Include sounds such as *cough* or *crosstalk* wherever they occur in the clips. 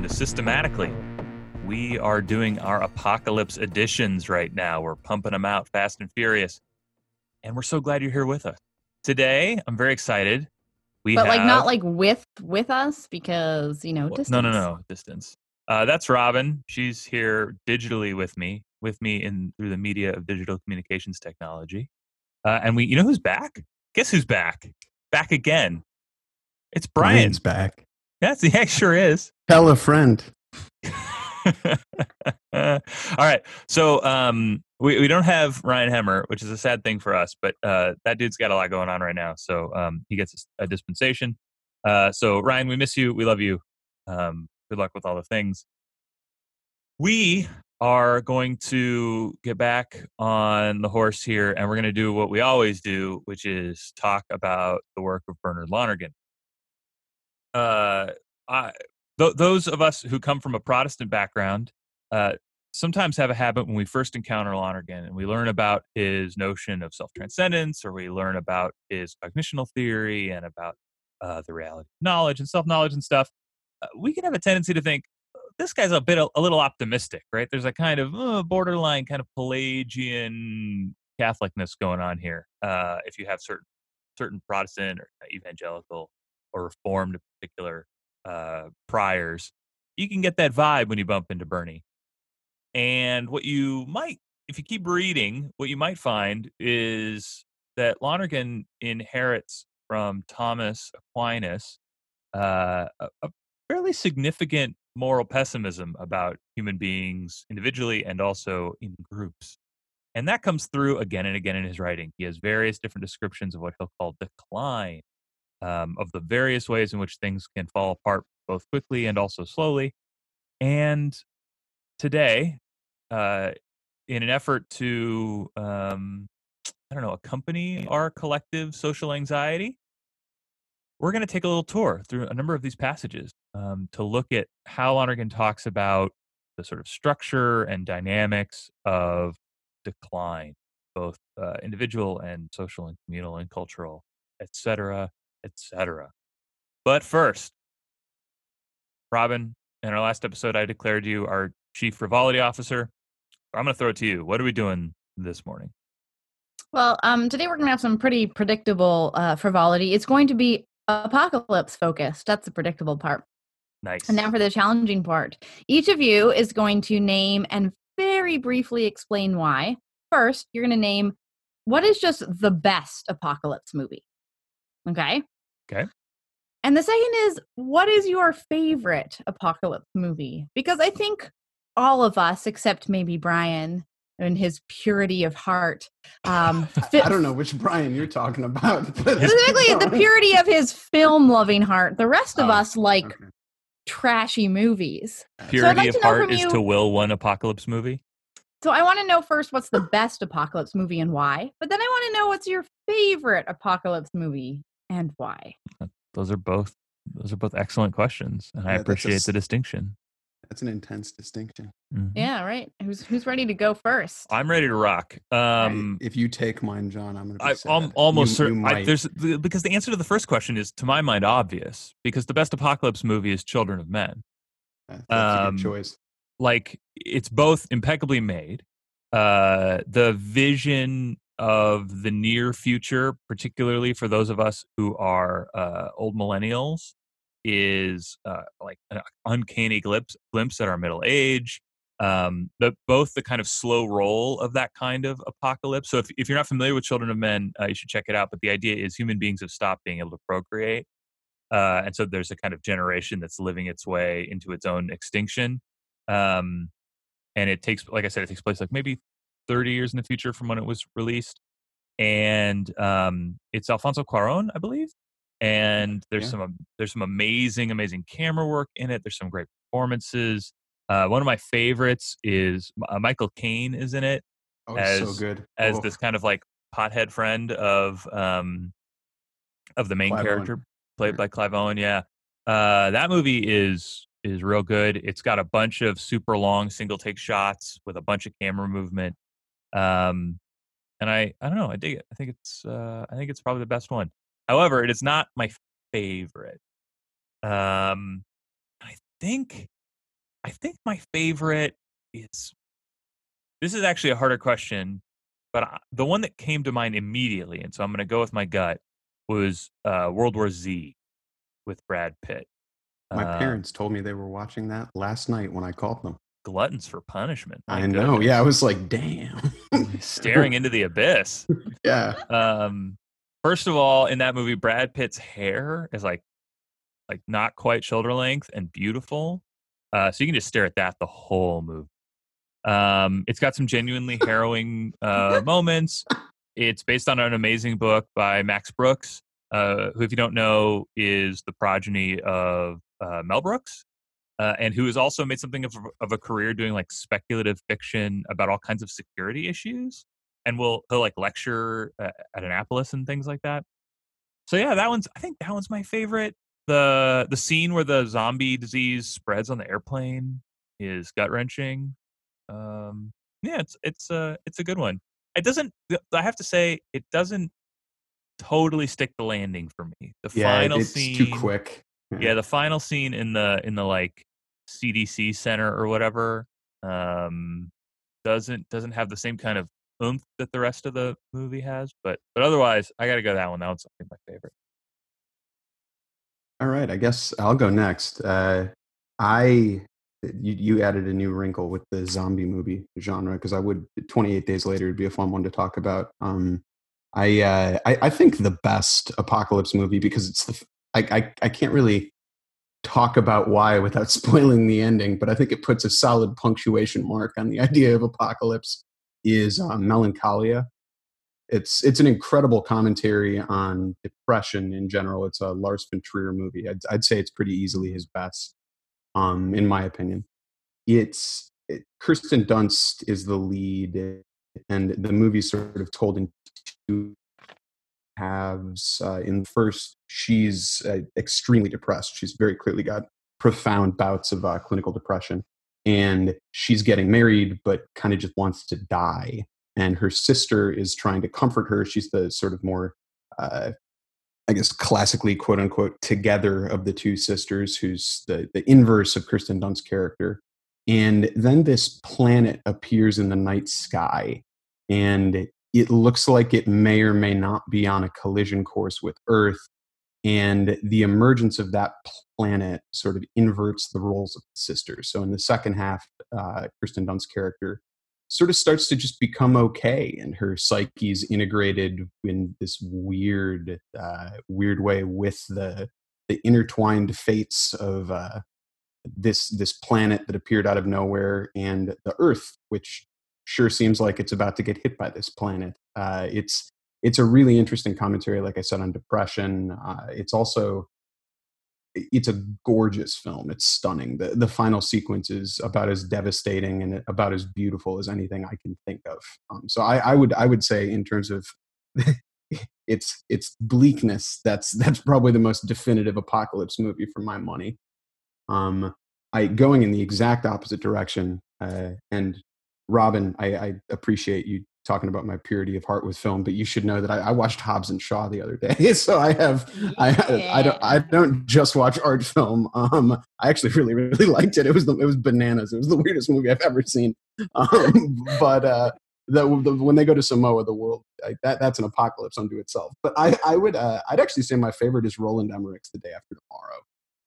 and welcome to Systematically. We are doing our apocalypse editions right now. We're pumping them out fast and furious. And we're so glad you're here with us. Today, I'm very excited. We but like not like with with us because you know Well, distance. No, no, no, distance. Uh, that's Robin. She's here digitally with me, with me in through the media of digital communications technology. Uh, and we, you know, who's back? Guess who's back? Back again. It's Brian. Brian's back. Yes, *laughs* he sure is. Tell a friend. *laughs* All right. So um, we, we don't have Ryan Hemmer, which is a sad thing for us, but uh, that dude's got a lot going on right now. So um, he gets a dispensation. Uh, so, Ryan, we miss you. We love you. Um, good luck with all the things. We are going to get back on the horse here, and we're going to do what we always do, which is talk about the work of Bernard Lonergan. Uh, I, th- those of us who come from a Protestant background uh, sometimes have a habit when we first encounter Lonergan and we learn about his notion of self transcendence or we learn about his cognitional theory and about uh, the reality of knowledge and self knowledge and stuff. Uh, we can have a tendency to think "Oh, this guy's a bit a, a little optimistic, right? There's a kind of uh, borderline kind of Pelagian Catholicness going on here. Uh, if you have certain certain Protestant or evangelical or Reformed in particular uh, priors, you can get that vibe when you bump into Bernie. And what you might, if you keep reading, what you might find is that Lonergan inherits from Thomas Aquinas uh, a, a fairly significant moral pessimism about human beings individually and also in groups. And that comes through again and again in his writing. He has various different descriptions of what he'll call decline, um, of the various ways in which things can fall apart both quickly and also slowly. And today, uh, in an effort to, um, I don't know, accompany our collective social anxiety, we're going to take a little tour through a number of these passages um, to look at how Lonergan talks about the sort of structure and dynamics of decline, both uh, individual and social and communal and cultural, etc., etc. But first, Robin, in our last episode, I declared you our chief frivolity officer. I'm going to throw it to you. What are we doing this morning? Well, um, today we're gonna have some pretty predictable uh, frivolity. It's going to be apocalypse focused. That's the predictable part. Nice. And now for the challenging part. Each of you is going to name and very briefly explain why. First, you're going to name what is just the best apocalypse movie. Okay. Okay. And the second is what is your favorite apocalypse movie? Because I think all of us, except maybe Brian and his purity of heart, um, *laughs* I, I don't know which Brian you're talking about. *laughs* but- specifically the *laughs* purity of his film loving heart. The rest of Oh, us like Okay. trashy movies. Purity like of heart from is you- to will one apocalypse movie. So I want to know first what's the best apocalypse movie and why. But then I want to know what's your favorite apocalypse movie and why. Those are both those are both excellent questions, and I Yeah, that's a appreciate s- the distinction. That's an intense distinction. Mhm. Yeah, right. Who's who's ready to go first? I'm ready to rock. Um, I- if you take mine, John, I'm gonna. I, sad. I'm almost You- certain you I, there's the, because the answer to the first question is to my mind obvious because the best apocalypse movie is Children of Men. That's a um, good choice. Like it's both impeccably made. Uh, the vision of the near future, particularly for those of us who are uh, old millennials, is uh, like an uncanny glimpse glimpse at our middle age. Um, the, both the kind of slow roll of that kind of apocalypse. So if, if you're not familiar with Children of Men, uh, you should check it out. But the idea is human beings have stopped being able to procreate, uh, and so there's a kind of generation that's living its way into its own extinction. Um, and it takes, like I said, it takes place like maybe 30 years in the future from when it was released. And um, it's Alfonso Cuarón, I believe. And there's Yeah. some there's some amazing amazing camera work in it. There's some great performances. Uh, one of my favorites is uh, Michael Caine is in it Oh, it's so as- good. as Oh, this kind of like pothead friend of um of the main Clive Owen. character played by Clive Owen. Yeah, uh, that movie is is real good. It's got a bunch of super long single take shots with a bunch of camera movement. Um, and I I don't know. I dig it. I think it's uh, I think it's probably the best one. However, it is not my favorite. Um, I think, I think my favorite is. This is actually a harder question, but I, the one that came to mind immediately, and so I'm going to go with my gut, was uh, World War Z with Brad Pitt. My Uh, parents told me they were watching that last night when I called them. Gluttons for punishment. my I know. Yeah, I was like, damn. *laughs* staring into the abyss. *laughs* yeah. Um, first of all, in that movie, Brad Pitt's hair is like, like not quite shoulder length and beautiful. Uh, so you can just stare at that the whole movie. Um, it's got some genuinely harrowing uh, *laughs* moments. It's based on an amazing book by Max Brooks, uh, who, if you don't know, is the progeny of uh, Mel Brooks, uh, and who has also made something of, of a career doing like speculative fiction about all kinds of security issues and will he'll like lecture uh, at Annapolis and things like that. So yeah, that one's I think that one's my favorite. The the scene where the zombie disease spreads on the airplane is gut wrenching. Um, yeah, it's it's a it's a good one. It doesn't. I have to say, it doesn't totally stick the landing for me. The Yeah, final it's scene, too quick. yeah, the final scene in the in the like CDC center or whatever um doesn't doesn't have the same kind of oomph that the rest of the movie has. But but otherwise, I got to go that one. That one's my favorite. All right, I guess I'll go next. Uh, I you, you added a new wrinkle with the zombie movie genre because I would 28 Days Later would be a fun one to talk about. Um, I, uh, I I think the best apocalypse movie because it's the I, I I can't really talk about why without *laughs* spoiling the ending, but I think it puts a solid punctuation mark on the *laughs* idea of apocalypse. Is um, Melancholia it's it's an incredible commentary on depression in general. It's a Lars von Trier movie. I'd, I'd say it's pretty easily his best, um, in my opinion. It's it, Kirsten Dunst is the lead, and the movie's sort of told in two halves. Uh, in the first, she's uh, extremely depressed. She's very clearly got profound bouts of uh, clinical depression, and she's getting married, but kind of just wants to die and her sister is trying to comfort her. She's the sort of more, uh, I guess, classically quote unquote together of the two sisters, who's the the inverse of Kirsten Dunst's character. And then this planet appears in the night sky, and it looks like it may or may not be on a collision course with Earth. And the emergence of that planet sort of inverts the roles of the sisters. So in the second half, uh, Kirsten Dunst's character sort of starts to just become okay and her psyche's integrated in this weird uh, weird way with the the intertwined fates of uh, this this planet that appeared out of nowhere and the earth which sure seems like it's about to get hit by this planet uh, it's it's a really interesting commentary like i said on depression uh, it's also it's a gorgeous film. It's stunning. The the final sequence is about as devastating and about as beautiful as anything I can think of. Um, so I, I would I would say in terms of *laughs* its its bleakness, that's that's probably the most definitive apocalypse movie for my money. Um, I going in the exact opposite direction. Uh, and Robin, I, I appreciate you talking about my purity of heart with film, but you should know that I, I watched Hobbs and Shaw the other day, *laughs* so I have I I don't I don't just watch art film. Um, I actually really *laughs* really liked it. It was the, it was bananas. It was the weirdest movie I've ever seen. *laughs* Um, but uh, the, the, when they go to Samoa, the world like, that that's an apocalypse unto itself. But I I would uh, I'd actually say my favorite is Roland Emmerich's The Day After Tomorrow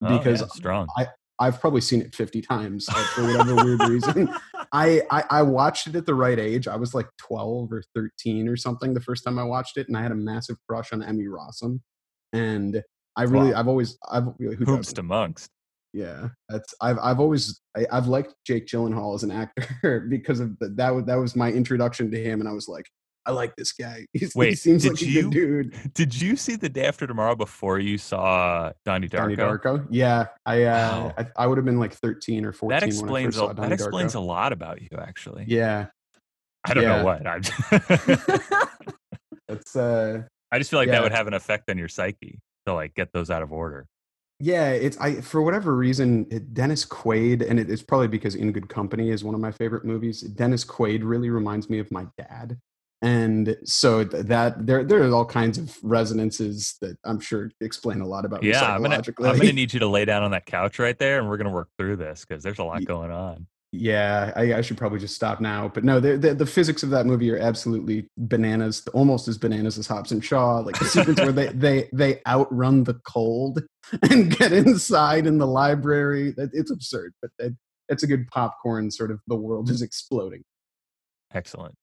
Oh, because yeah, strong. I've probably seen it 50 times like, for whatever weird reason. I, I, I watched it at the right age. I was like 12 or 13 or something the first time I watched it, and I had a massive crush on Emmy Rossum. And I really, Wow. I've always, I've who Hoops amongst. yeah, that's I've I've always I, I've liked Jake Gyllenhaal as an actor *laughs* because of the, that was that was my introduction to him, and I was like, I like this guy. *laughs* He's, he Wait, seems did like a you- good dude. Did you see the day after tomorrow before you saw Donnie Darko? Donnie Darko. Yeah, I uh, Wow. I, I would have been like 13 or 14 That when I explains a, that explains Darko. a lot about you, actually. Yeah, I don't yeah. know what. I'm *laughs* that's uh *laughs* I just feel like that would have an effect on your psyche to like get those out of order. yeah it's i for whatever reason it, dennis quaid and it, it's probably because in good company is one of my favorite movies dennis quaid really reminds me of my dad and so th- that there there are all kinds of resonances that I'm sure explain a lot about Yeah, I'm gonna, I'm gonna *laughs* need you to lay down on that couch right there, and we're gonna work through this because there's a lot going on. Yeah, I, I should probably just stop now. But no, the, the the physics of that movie are absolutely bananas, almost as bananas as Hobbs and Shaw. Like the sequence where they they *laughs* they outrun the cold *laughs* and get inside in the library. It's absurd, but that, it's a good popcorn sort of. The world is exploding. Excellent.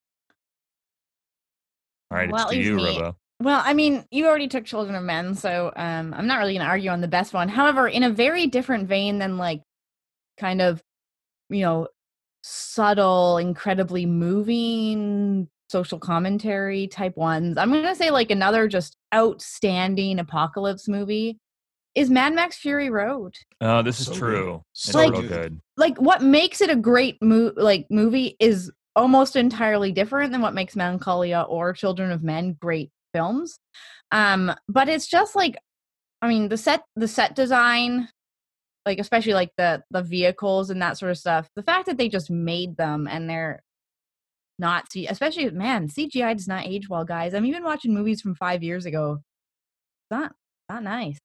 All right, Well, it's to you, me- Robo. Well, I mean, you already took Children of Men, so um, I'm not really going to argue on the best one. However, in a very different vein than like kind of, you know, subtle, incredibly moving social commentary type ones, I'm going to say like another just outstanding apocalypse movie is Mad Max Fury Road. Oh, this is So true. It's So real good. good. Like what makes it a great mo- like movie is almost entirely different than what makes Melancholia or Children of Men great films. Um, but it's just like, I mean, the set, the set design, like especially like the the vehicles and that sort of stuff. The fact that they just made them and they're not, C- especially man, CGI does not age well, guys. I'm even watching movies from five years ago. It's not not nice.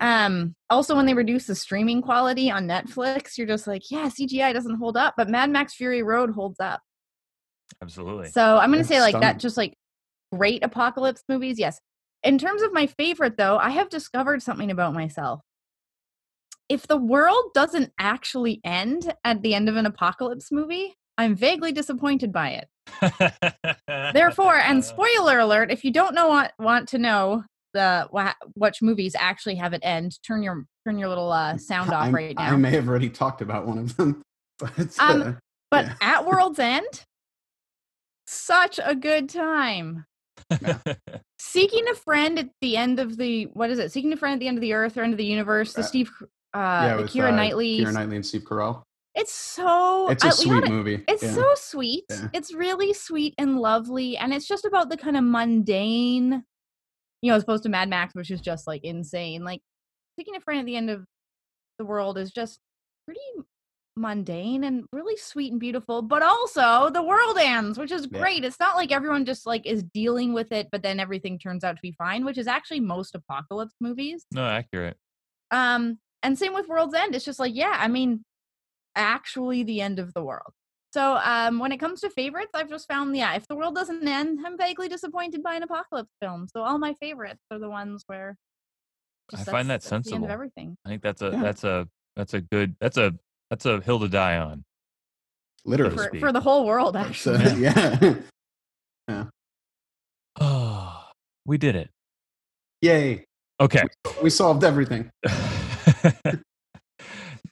Um, also when they reduce the streaming quality on Netflix, you're just like, yeah, CGI doesn't hold up, but Mad Max Fury Road holds up. Absolutely. So I'm gonna say like stunning. that, just like great apocalypse movies. Yes. In terms of my favorite, though, I have discovered something about myself. If the world doesn't actually end at the end of an apocalypse movie, I'm vaguely disappointed by it. *laughs* Therefore, and spoiler alert, if you don't know what want to know the wha- which movies actually have an end, turn your turn your little uh, sound off I, right now. I may have already talked about one of them, *laughs* but Um, uh, But Yeah. at *laughs* World's End, such a good time. *laughs* Seeking a friend at the end of the what is it? Seeking a friend at the end of the earth or end of the universe. The Uh, Steve, uh, yeah, the with Keira uh, Knightley. Keira Knightley and Steve Carell. It's so. It's a I- we sweet gotta- movie. It's yeah. so sweet. Yeah. It's really sweet and lovely, and it's just about the kind of mundane, you know, as opposed to Mad Max, which is just like insane. Like Seeking a friend at the end of the world is just pretty mundane and really sweet and beautiful but also the world ends which is Yeah. great it's not like everyone just like is dealing with it but then everything turns out to be fine which is actually most apocalypse movies no, accurate. um and same with world's end it's just like yeah i mean actually the end of the world so um when it comes to favorites i've just found yeah if the world doesn't end i'm vaguely disappointed by an apocalypse film so all my favorites are the ones where I find that that's- that's the end of everything I think that's a Yeah. that's a that's a good that's a that's a hill to die on. Literally. to for, for the whole world So, actually *laughs* yeah. Oh, *laughs* we did it. Yay. Okay. We solved everything. *laughs*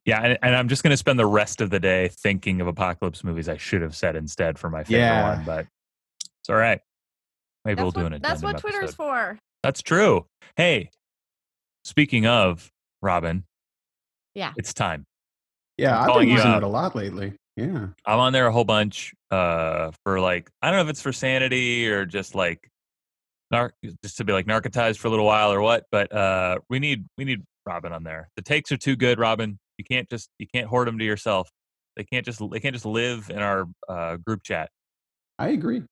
yeah, and, and I'm just going to spend the rest of the day thinking of apocalypse movies I should have said instead for my favorite Yeah. one, but it's all right. Maybe that's we'll do what, an that's addendum what twitter's episode. for That's true. Hey, speaking of Robin, Yeah. it's time. Yeah, I've been using it a lot lately. Yeah. I'm on there a whole bunch uh, for like I don't know if it's for sanity or just like nar- just to be like narcotized for a little while or what, but uh, we need we need Robin on there. The takes are too good, Robin. You can't just you can't hoard them to yourself. They can't just they can't just live in our uh, group chat. I agree.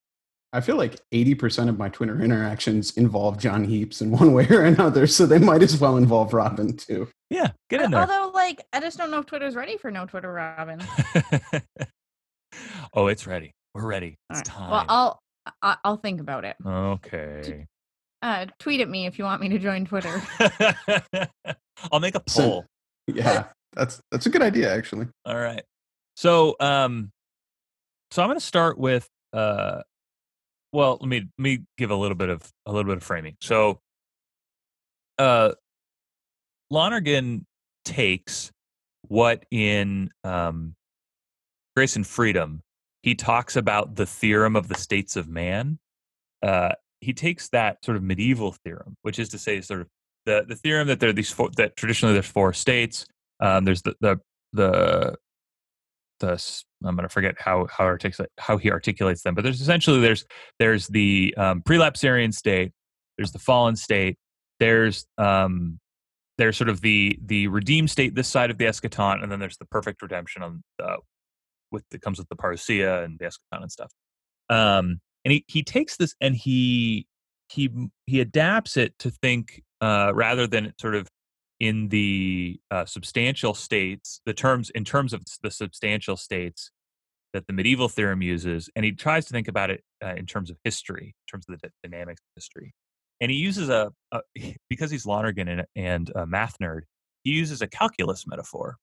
I feel like 80% of my Twitter interactions involve John Heaps in *laughs* one way or another, so they might as well involve Robin too. Yeah, get in there. although like i just don't know if twitter's ready for no twitter robin *laughs* oh, it's ready. We're ready. All It's right. time. well i'll I- i'll think about it okay. uh tweet at me if you want me to join twitter *laughs* I'll make a So- poll. Yeah, that's that's a good idea actually. All right. So, um, so I'm going to start with, uh, well, let me let me give a little bit of a little bit of framing. So, uh, Lonergan takes what in um, Grace and Freedom he talks about the theorem of the states of man. Uh, he takes that sort of medieval theorem, which is to say, sort of the the theorem that there are these four, that traditionally there's four states. Um, there's the the the the I'm going to forget how how articulate how he articulates them, but there's essentially there's there's the um, prelapsarian state, there's the fallen state, there's um, there's sort of the the redeemed state this side of the eschaton, and then there's the perfect redemption on uh, with that comes with the parousia and the eschaton and stuff. Um, and he he takes this and he he he adapts it to think uh, rather than sort of in the uh, substantial states, the terms in terms of the substantial states that the medieval theorem uses, and he tries to think about it uh, in terms of history, in terms of the d- dynamics of history. And he uses a, a because he's Lonergan and, and a math nerd, he uses a calculus metaphor,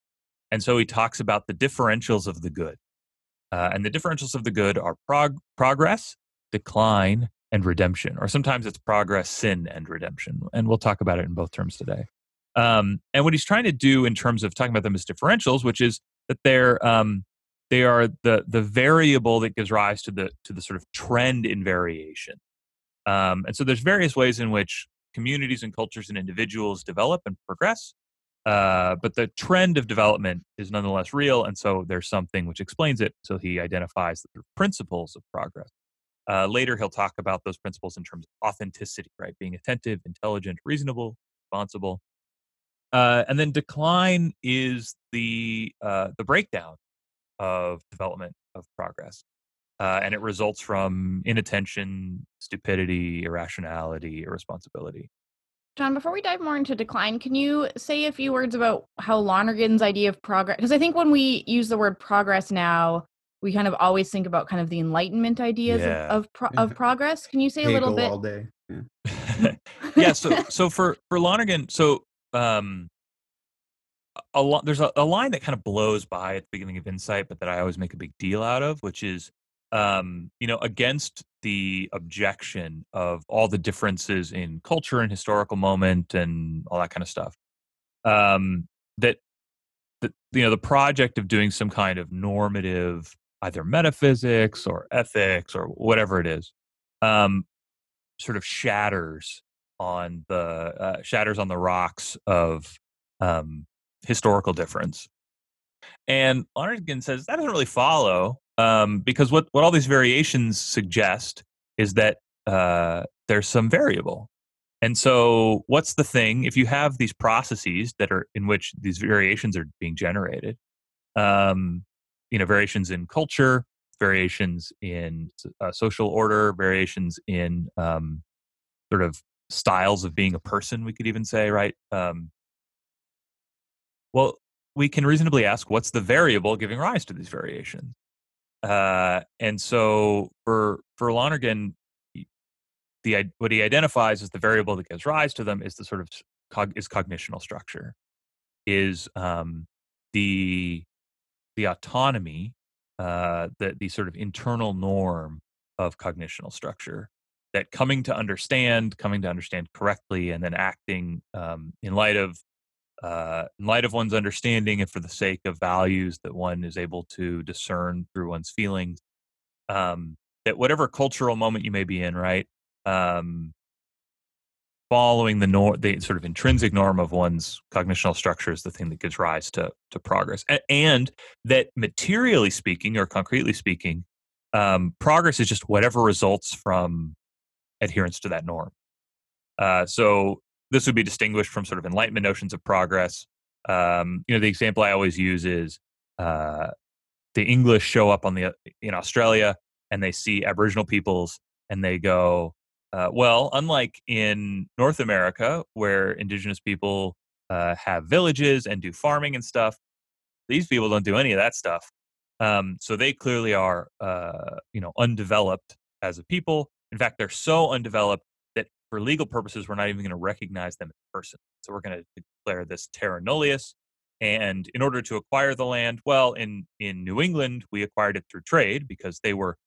and so he talks about the differentials of the good, uh, and the differentials of the good are prog- progress, decline, and redemption, or sometimes it's progress, sin, and redemption. And we'll talk about it in both terms today. Um, and what he's trying to do in terms of talking about them as differentials, which is that they're um, they are the the variable that gives rise to the to the sort of trend in variation. Um, and so there's various ways in which communities and cultures and individuals develop and progress. Uh, but the trend of development is nonetheless real, and so there's something which explains it. So he identifies the principles of progress. Uh, later, he'll talk about those principles in terms of authenticity, right? Being attentive, intelligent, reasonable, responsible. Uh, and then decline is the uh, the breakdown of development of progress, uh, and it results from inattention, stupidity, irrationality, irresponsibility. John, before we dive more into decline, can you say a few words about how Lonergan's idea of progress? Because I think when we use the word progress now, we kind of always think about kind of the Enlightenment ideas Yeah. of of, pro- of progress. Can you say a little bit? all day. Yeah. *laughs* yeah so so for for lonergan so um a lot there's a, a line that kind of blows by at the beginning of insight but that i always make a big deal out of which is um you know against the objection of all the differences in culture and historical moment and all that kind of stuff um that that you know the project of doing some kind of normative either metaphysics or ethics or whatever it is um sort of shatters on the uh, shatters on the rocks of um, historical difference. And Lonergan says that doesn't really follow um, because what, what all these variations suggest is that uh, there's some variable. And so, what's the thing if you have these processes that are in which these variations are being generated? Um, you know, variations in culture, variations in uh, social order, variations in um, sort of styles of being a person. We could even say, right? Um, well, we can reasonably ask, what's the variable giving rise to these variations? Uh, and so, for for Lonergan, the what he identifies as the variable that gives rise to them is the sort of cog, is cognitional structure, is um, the the autonomy, uh, the the sort of internal norm of cognitional structure that coming to understand, coming to understand correctly, and then acting um, in light of uh, in light of one's understanding and for the sake of values that one is able to discern through one's feelings. Um, that whatever cultural moment you may be in, right? Um, following the norm, the sort of intrinsic norm of one's cognitional structure is the thing that gives rise to to progress, A- and that materially speaking or concretely speaking, um, progress is just whatever results from adherence to that norm. Uh, so this would be distinguished from sort of enlightenment notions of progress. Um, you know, the example I always use is uh, the English show up on the in Australia and they see Aboriginal peoples and they go, uh, well, unlike in North America where indigenous people uh, have villages and do farming and stuff, these people don't do any of that stuff. Um, so they clearly are, uh, you know, undeveloped as a people. In fact, they're so undeveloped that for legal purposes, we're not even going to recognize them a person. So we're going to declare this terra nullius. And in order to acquire the land, well, in in New England, we acquired it through trade because they were,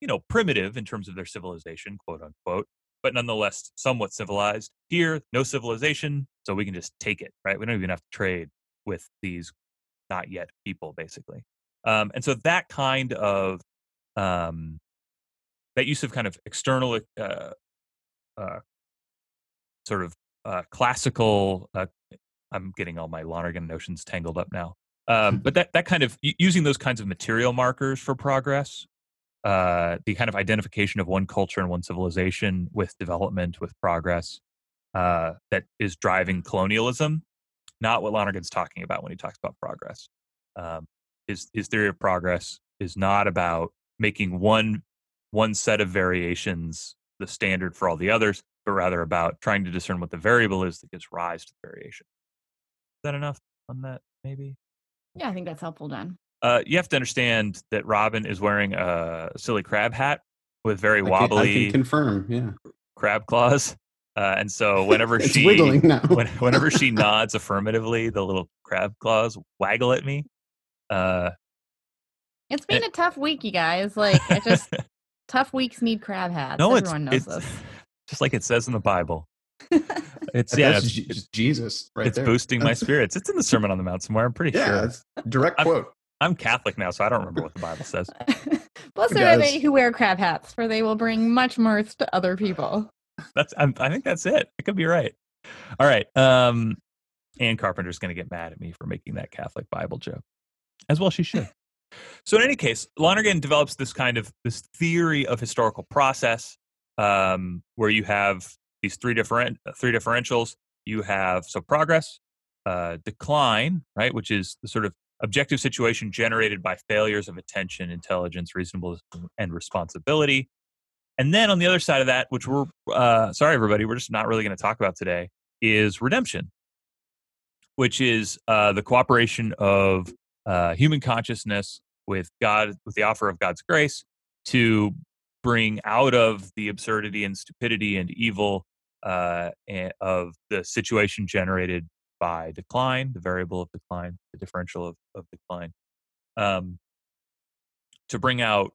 you know, primitive in terms of their civilization, quote unquote, but nonetheless somewhat civilized. Here, no civilization, so we can just take it, right? We don't even have to trade with these not yet people, basically. Um, and so that kind of um, that use of kind of external uh, uh, sort of uh, classical. Uh, I'm getting all my Lonergan notions tangled up now. Um, but that that kind of using those kinds of material markers for progress, uh, the kind of identification of one culture and one civilization with development, with progress, uh, that is driving colonialism. Not what Lonergan's talking about when he talks about progress. Um, his his theory of progress is not about making one one set of variations the standard for all the others, but rather about trying to discern what the variable is that gives rise to the variation. Is that enough on that? Maybe. Yeah, I think that's helpful, John. Uh, you have to understand that Robin is wearing a silly crab hat with very I can, wobbly I can confirm. Yeah, crab claws. Uh, and so whenever *laughs* she wiggling now. *laughs* when, whenever she *laughs* nods affirmatively, the little crab claws waggle at me. Uh, It's been a tough week, you guys. Like, I just tough weeks need crab hats. no, it's knows it's *laughs* just like it says in the Bible. *laughs* It's yeah, That's it's, Jesus right it's there. boosting my *laughs* spirits. It's in the Sermon on the Mount somewhere. I'm pretty Yeah, sure. it's direct I'm- quote. I'm Catholic now, so I don't remember what the Bible says. Blessed are they who wear crab hats, for they will bring much mirth to other people. That's I'm, I think that's it. I could be right. All right. Um, Anne Carpenter's going to get mad at me for making that Catholic Bible joke, as well she should. So in any case, Lonergan develops this kind of this theory of historical process, um, where you have these three different three differentials. You have so progress, uh, decline, right, which is the sort of objective situation generated by failures of attention, intelligence, reasonableness, and responsibility. And then on the other side of that, which we're uh, sorry everybody, we're just not really going to talk about today, is redemption, which is uh, the cooperation of uh, human consciousness with God, with the offer of God's grace to bring out of the absurdity and stupidity and evil uh, of the situation generated by decline, the variable of decline, the differential of, of decline, um, to bring out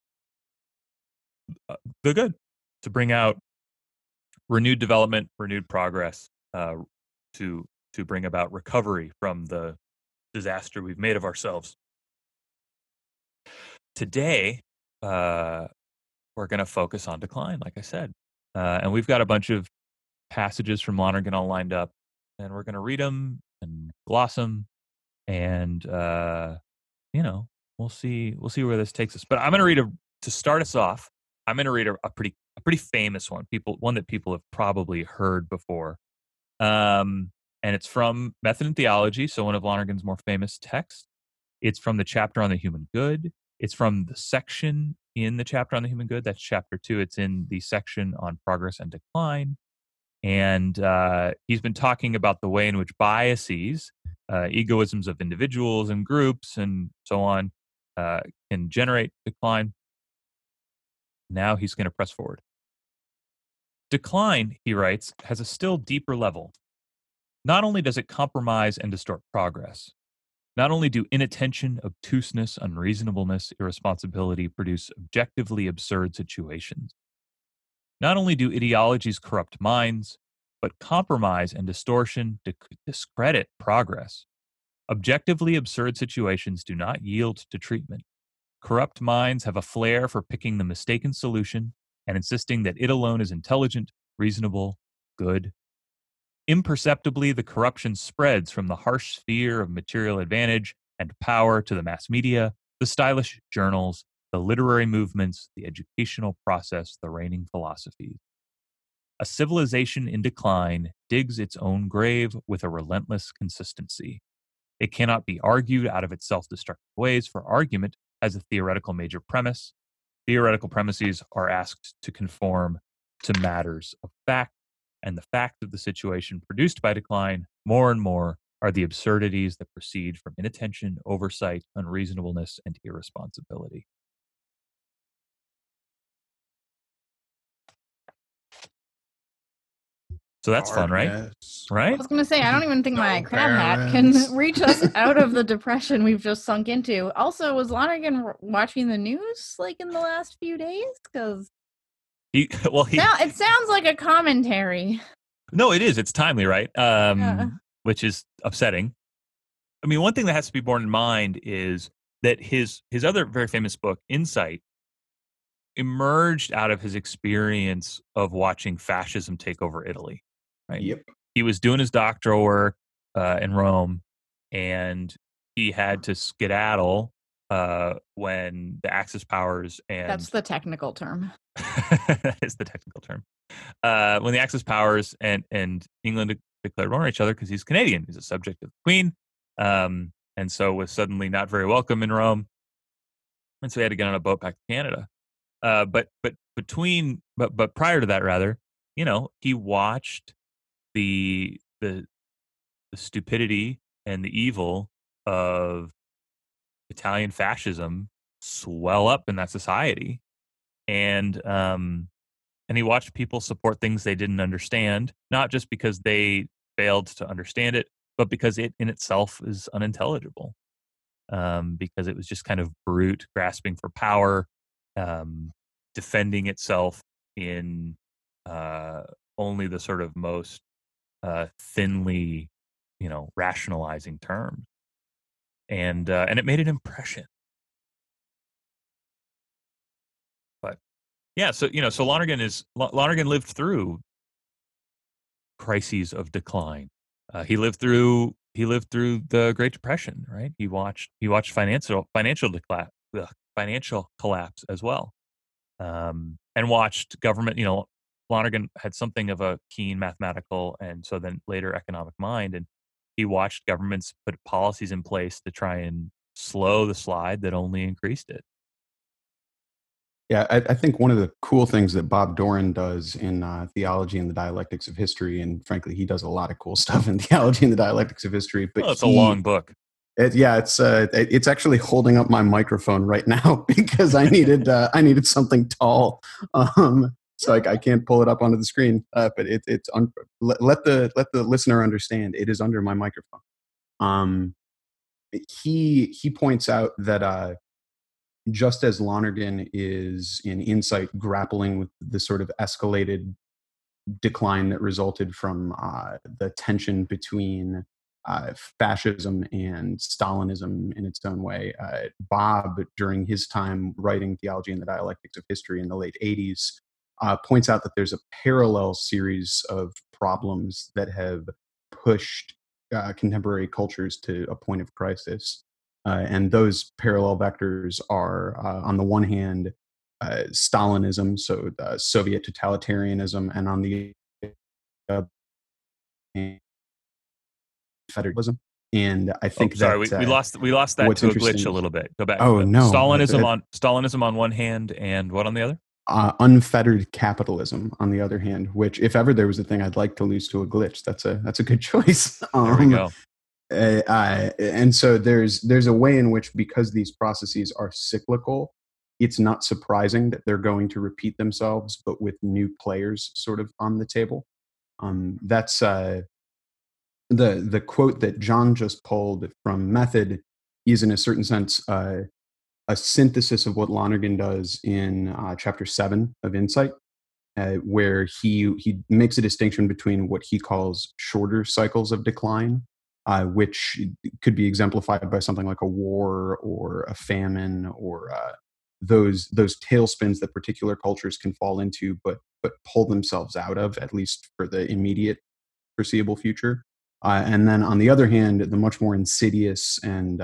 uh, the good, to bring out renewed development, renewed progress, uh, to to bring about recovery from the disaster we've made of ourselves. Today, uh, we're going to focus on decline, like I said, uh, and we've got a bunch of passages from Lonergan all lined up, and we're going to read them and gloss them, and uh, you know, we'll see we'll see where this takes us. But I'm going to read a to start us off. I'm going to read a, a pretty a pretty famous one, people one that people have probably heard before, um, and it's from Method in Theology, so one of Lonergan's more famous texts. It's from the chapter on the human good. It's from the section in the chapter on the human good. That's chapter two. It's in the section on progress and decline. And uh, he's been talking about the way in which biases, uh, egoisms of individuals and groups, and so on, uh, can generate decline. Now he's going to press forward. Decline, he writes, has a still deeper level. Not only does it compromise and distort progress, not only do inattention, obtuseness, unreasonableness, irresponsibility produce objectively absurd situations, not only do ideologies corrupt minds, but compromise and distortion discredit progress. Objectively absurd situations do not yield to treatment. Corrupt minds have a flair for picking the mistaken solution and insisting that it alone is intelligent, reasonable, good. Imperceptibly, the corruption spreads from the harsh sphere of material advantage and power to the mass media, the stylish journals, the literary movements, the educational process, the reigning philosophies. A civilization in decline digs its own grave with a relentless consistency. It cannot be argued out of its self destructive ways, for argument has a theoretical major premise. Theoretical premises are asked to conform to matters of fact, and the fact of the situation produced by decline, more and more, are the absurdities that proceed from inattention, oversight, unreasonableness, and irresponsibility. So that's fun, right? Right? I was going to say, I don't even think my No crab hat can *laughs* reach us out of the *laughs* depression we've just sunk into. Also, was Lonergan watching the news like in the last few days? Because He, *laughs* well, he, now it sounds like a commentary. no, it is. It's timely, right? Um, Yeah. which is upsetting. I mean, one thing that has to be borne in mind is that his his other very famous book, Insight, emerged out of his experience of watching fascism take over Italy. Right? Yep. He was doing his doctoral work uh, in Rome, and he had to skedaddle uh, when the Axis powers and That's the technical term. *laughs* that is the technical term. Uh, when the Axis powers and and England declared war on each other because he's Canadian, he's a subject of the Queen, um, and so was suddenly not very welcome in Rome, and so he had to get on a boat back to Canada. Uh, but but between but but prior to that rather you know he watched the the the stupidity and the evil of Italian fascism swell up in that society, and um, and he watched people support things they didn't understand, not just because they failed to understand it, but because it in itself is unintelligible. Um, because it was just kind of brute, grasping for power, um, defending itself in uh, only the sort of most uh, thinly, you know, rationalizing terms, and uh, and it made an impression. But yeah, so you know, so Lonergan is Lonergan lived through crises of decline. Uh, he lived through he lived through the Great Depression, right? He watched he watched financial financial decla- financial collapse as well, um, and watched government. You know, Lonergan had something of a keen mathematical and so then later economic mind, and he watched governments put policies in place to try and slow the slide that only increased it. Yeah, I, I, think one of the cool things that Bob Doran does in uh, Theology and the Dialectics of History, and frankly, he does a lot of cool *laughs* stuff in Theology and the Dialectics of History. But well, it's he, a long book. It, yeah, it's uh, it's actually holding up my microphone right *laughs* now because I needed uh, I needed something tall, um, so I, I, can't pull it up onto the screen. Uh, but it, it's un- let, let, the let the listener understand it is under my microphone. Um, he he points out that uh, just as Lonergan is in Insight grappling with the sort of escalated decline that resulted from uh, the tension between uh, fascism and Stalinism in its own way. Uh, Bob, during his time writing Theology and the Dialectics of History in the late 80s, uh, points out that there's a parallel series of problems that have pushed uh, contemporary cultures to a point of crisis. Uh, and those parallel vectors are, uh, on the one hand, uh, Stalinism, so Soviet totalitarianism, and on the other, federalism. And I think oh, sorry, that, we, we, lost we lost that to a glitch a little bit. Go back. Oh no, Stalinism on Stalinism on one hand, and what on the other? Uh, unfettered capitalism on the other hand which if ever there was a thing i'd like to lose to a glitch that's a that's a good *laughs* choice. Um, *laughs* there we um, go. uh, uh, and so there's there's a way in which because these processes are cyclical it's not surprising that they're going to repeat themselves but with new players sort of on the table. Um, that's uh, the the quote that john just pulled from method is in a certain sense uh, a synthesis of what lonergan does in uh, chapter 7 of insight uh, where he he makes a distinction between what he calls shorter cycles of decline uh, which could be exemplified by something like a war or a famine or uh, those those tailspins that particular cultures can fall into, but but pull themselves out of at least for the immediate foreseeable future. Uh, and then on the other hand, the much more insidious and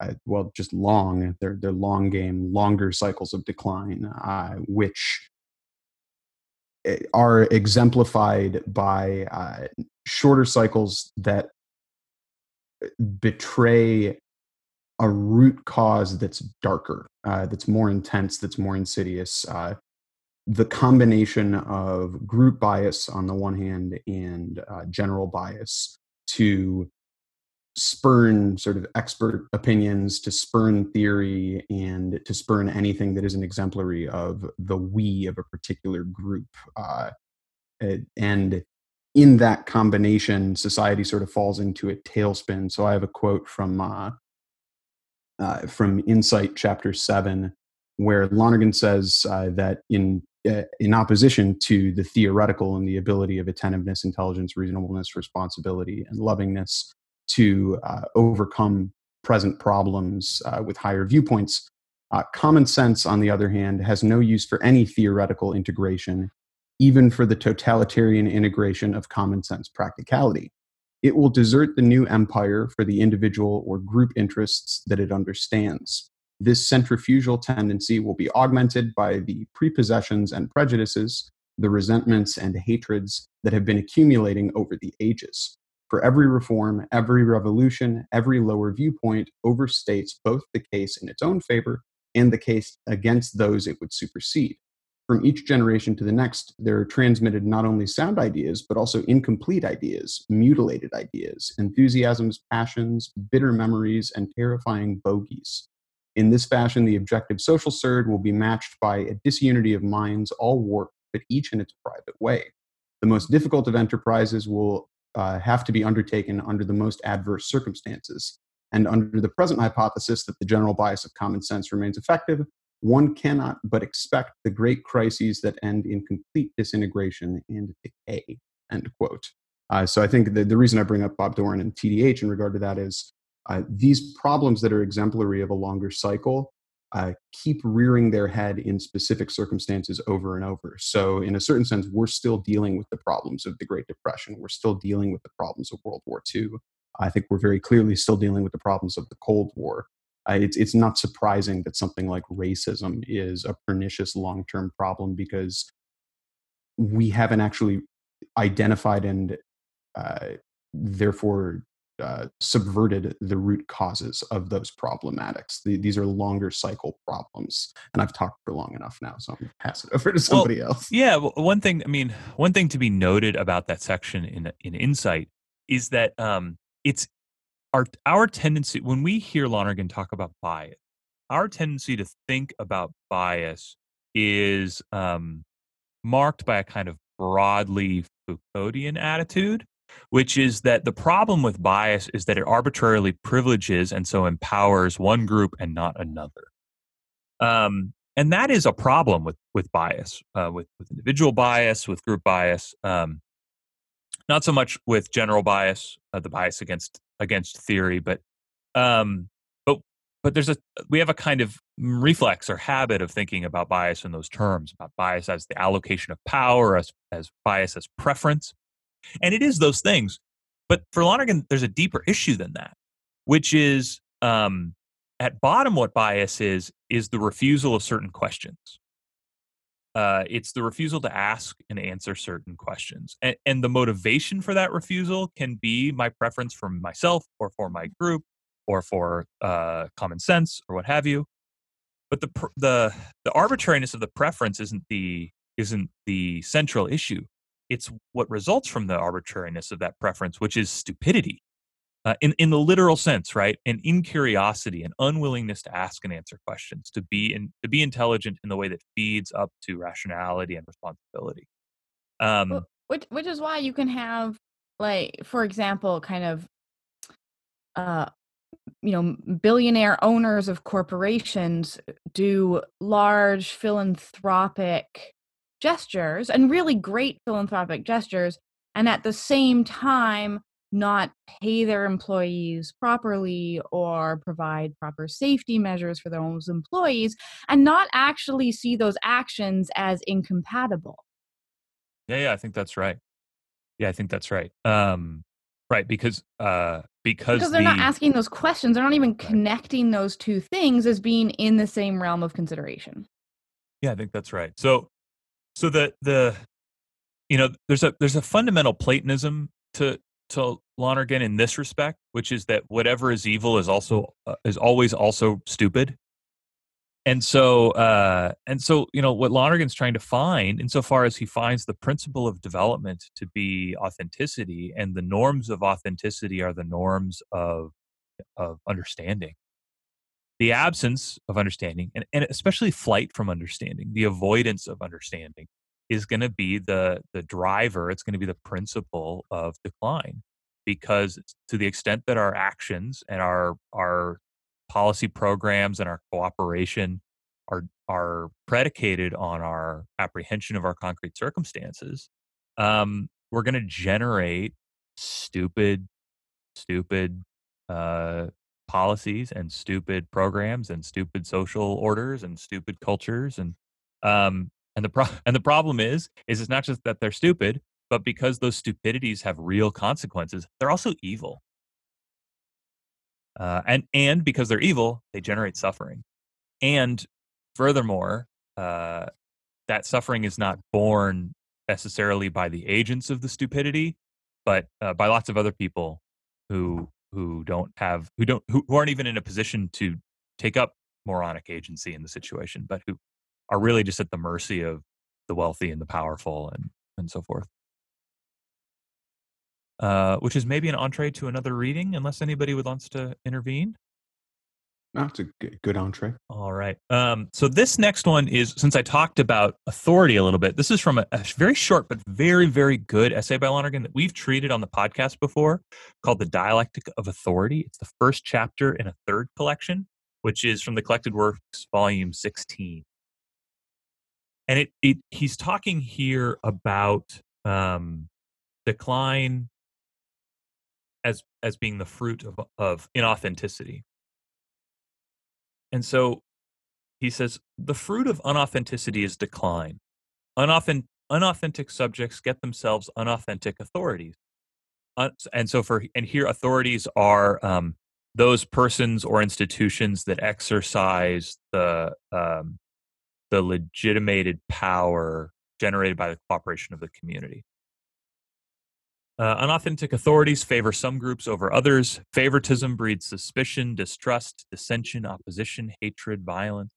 uh, uh, well, just long they're they're long game, longer cycles of decline, uh, which eh, are exemplified by shorter cycles that betray a root cause that's darker, uh, that's more intense, that's more insidious. Uh, the combination of group bias on the one hand and uh, general bias to spurn sort of expert opinions, to spurn theory, and to spurn anything that isn't exemplary of the we of a particular group. Uh, and in that combination, society sort of falls into a tailspin. So I have a quote from uh, uh, from Insight, chapter seven, where Lonergan says uh, that in uh, in opposition to the theoretical and the ability of attentiveness, intelligence, reasonableness, responsibility, and lovingness to uh, overcome present problems uh, with higher viewpoints, common sense, on the other hand, has no use for any theoretical integration even for the totalitarian integration of common sense practicality. It will desert the new empire for the individual or group interests that it understands. This centrifugal tendency will be augmented by the prepossessions and prejudices, the resentments and hatreds that have been accumulating over the ages. For every reform, every revolution, every lower viewpoint overstates both the case in its own favor and the case against those it would supersede. from each generation to the next, there are transmitted not only sound ideas, but also incomplete ideas, mutilated ideas, enthusiasms, passions, bitter memories, and terrifying bogies. In this fashion, the objective social surd will be matched by a disunity of minds, all warped, but each in its private way. The most difficult of enterprises will uh, have to be undertaken under the most adverse circumstances. And under the present hypothesis that the general bias of common sense remains effective, one cannot but expect the great crises that end in complete disintegration and decay. End quote. Uh, so I think the, the reason I bring up Bob Doran and TDH in regard to that is uh, these problems that are exemplary of a longer cycle uh, keep rearing their head in specific circumstances over and over. So, in a certain sense, we're still dealing with the problems of the Great Depression. We're still dealing with the problems of World War II. I think we're very clearly still dealing with the problems of the Cold War it's it's not surprising that something like racism is a pernicious long term problem because we haven't actually identified and uh, therefore uh, subverted the root causes of those problematics. The, these are longer cycle problems, and I've talked for long enough now, so I'm going to pass it *laughs* over to somebody well, else. Yeah, well, one thing. I mean, one thing to be noted about that section in in Insight is that um, it's our our tendency when we hear Lonergan talk about bias, our tendency to think about bias is um, marked by a kind of broadly Foucauldian attitude, which is that the problem with bias is that it arbitrarily privileges and so empowers one group and not another. Um, and that is a problem with with bias, uh, with with individual bias, with group bias. Um, not so much with general bias, uh, the bias against against theory, but um, but but there's a we have a kind of reflex or habit of thinking about bias in those terms, about bias as the allocation of power, as as bias as preference, and it is those things. But for Lonergan, there's a deeper issue than that, which is um, at bottom what bias is is the refusal of certain questions uh, it's the refusal to ask and answer certain questions. And, and, the motivation for that refusal can be my preference for myself or for my group or for uh, common sense or what have you. But the, the, the arbitrariness of the preference isn't the, isn't the central issue. It's what results from the arbitrariness of that preference, which is stupidity uh, in in the literal sense, right? An incuriosity, an unwillingness to ask and answer questions, to be in, to be intelligent in the way that feeds up to rationality and responsibility. Um, which which is why you can have like, for example, kind of, uh, you know, billionaire owners of corporations do large philanthropic gestures and really great philanthropic gestures, and at the same time not pay their employees properly or provide proper safety measures for their own employees and not actually see those actions as incompatible. Yeah, yeah, I think that's right. Yeah, I think that's right. Um, right, because uh, because because they're the, not asking those questions. They're not even connecting those two things as being in the same realm of consideration. Yeah, I think that's right. So, so the the you know there's a there's a fundamental Platonism to to Lonergan in this respect, which is that whatever is evil is also uh, is always also stupid. And so, uh, and so, you know, what Lonergan's trying to find, insofar as he finds the principle of development to be authenticity, and the norms of authenticity are the norms of of understanding. The absence of understanding, and, and especially flight from understanding, the avoidance of understanding, is going to be the the driver it's going to be the principle of decline. Because to the extent that our actions and our our policy programs and our cooperation are are predicated on our apprehension of our concrete circumstances um, we're going to generate stupid stupid uh, policies and stupid programs and stupid social orders and stupid cultures and um, and the pro- *laughs* and the problem is is it's not just that they're stupid, but because those stupidities have real consequences, they're also evil. Uh, and and because they're evil, they generate suffering. And furthermore, uh, that suffering is not borne necessarily by the agents of the stupidity, but uh, by lots of other people who who don't have who don't who, who aren't even in a position to take up moronic agency in the situation, but who are really just at the mercy of the wealthy and the powerful and and so forth. Uh, which is maybe an entree to another reading, unless anybody would wants to intervene. It's a good, good entree. All right. Um, so this next one is since I talked about authority a little bit. This is from a, a, very short but very very good essay by Lonergan that we've treated on the podcast before, called "The Dialectic of Authority." It's the first chapter in a third collection, which is from the Collected Works, Volume 16. And it, it he's talking here about um, decline as as being the fruit of of inauthenticity. And so he says the fruit of unauthenticity is decline. Unauthentic, unauthentic subjects get themselves unauthentic authorities. Uh, and so for and here authorities are um, those persons or institutions that exercise the um, the legitimated power generated by the cooperation of the community. Uh, unauthentic authorities favor some groups over others. Favoritism breeds suspicion, distrust, dissension, opposition, hatred, violence.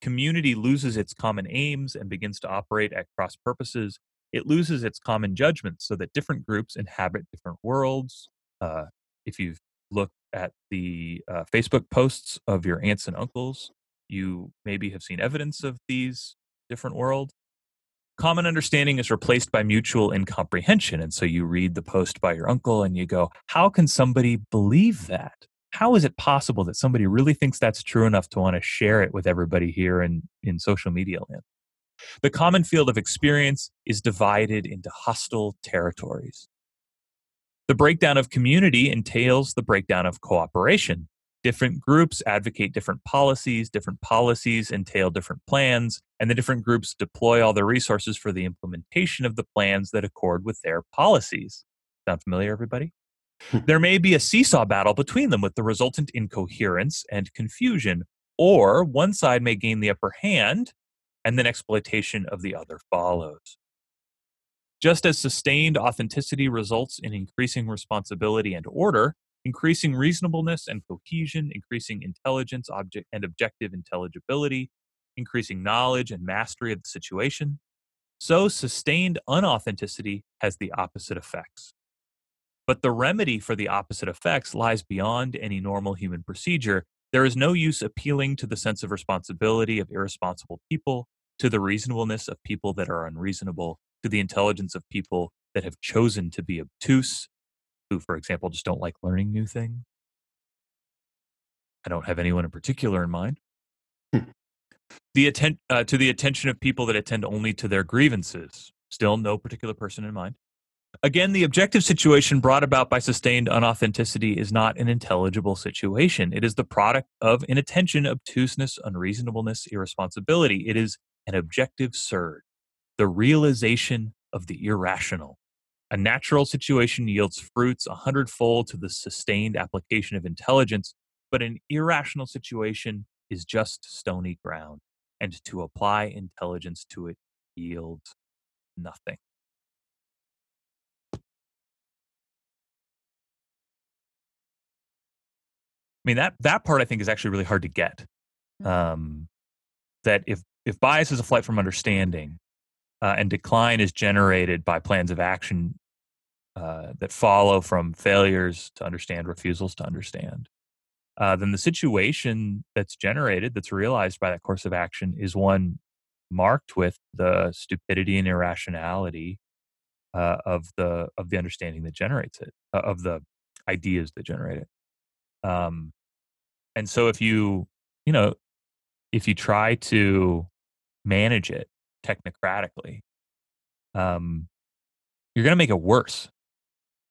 Community loses its common aims and begins to operate at cross purposes. It loses its common judgments so that different groups inhabit different worlds. Uh, if you've looked at the uh, Facebook posts of your aunts and uncles, you maybe have seen evidence of these different worlds common understanding is replaced by mutual incomprehension. And so you read the post by your uncle and you go, How can somebody believe that? How is it possible that somebody really thinks that's true enough to want to share it with everybody here in, in social media land? The common field of experience is divided into hostile territories. The breakdown of community entails the breakdown of cooperation different groups advocate different policies, different policies entail different plans, and the different groups deploy all their resources for the implementation of the plans that accord with their policies. Sound familiar, everybody? Hmm. there may be a seesaw battle between them with the resultant incoherence and confusion, or one side may gain the upper hand and then exploitation of the other follows. Just as sustained authenticity results in increasing responsibility and order, increasing reasonableness and cohesion, increasing intelligence object and objective intelligibility, increasing knowledge and mastery of the situation. So, sustained unauthenticity has the opposite effects. But the remedy for the opposite effects lies beyond any normal human procedure. There is no use appealing to the sense of responsibility of irresponsible people, to the reasonableness of people that are unreasonable, to the intelligence of people that have chosen to be obtuse, who, for example, just don't like learning new things. I don't have anyone in particular in mind. Hmm. The atten- uh, to the attention of people that attend only to their grievances. Still, no particular person in mind. Again, the objective situation brought about by sustained unauthenticity is not an intelligible situation. It is the product of inattention, obtuseness, unreasonableness, irresponsibility. It is an objective surd, the realization of the irrational. A natural situation yields fruits a hundredfold to the sustained application of intelligence, but an irrational situation is just stony ground, and to apply intelligence to it yields nothing. I mean that that part I think is actually really hard to get. Mm. Um, that if if bias is a flight from understanding, uh, and decline is generated by plans of action uh, that follow from failures to understand, refusals to understand, uh, then the situation that's generated, that's realized by that course of action, is one marked with the stupidity and irrationality uh, of the of the understanding that generates it, uh, of the ideas that generate it. Um, and so, if you you know, if you try to manage it technocratically, um, you're going to make it worse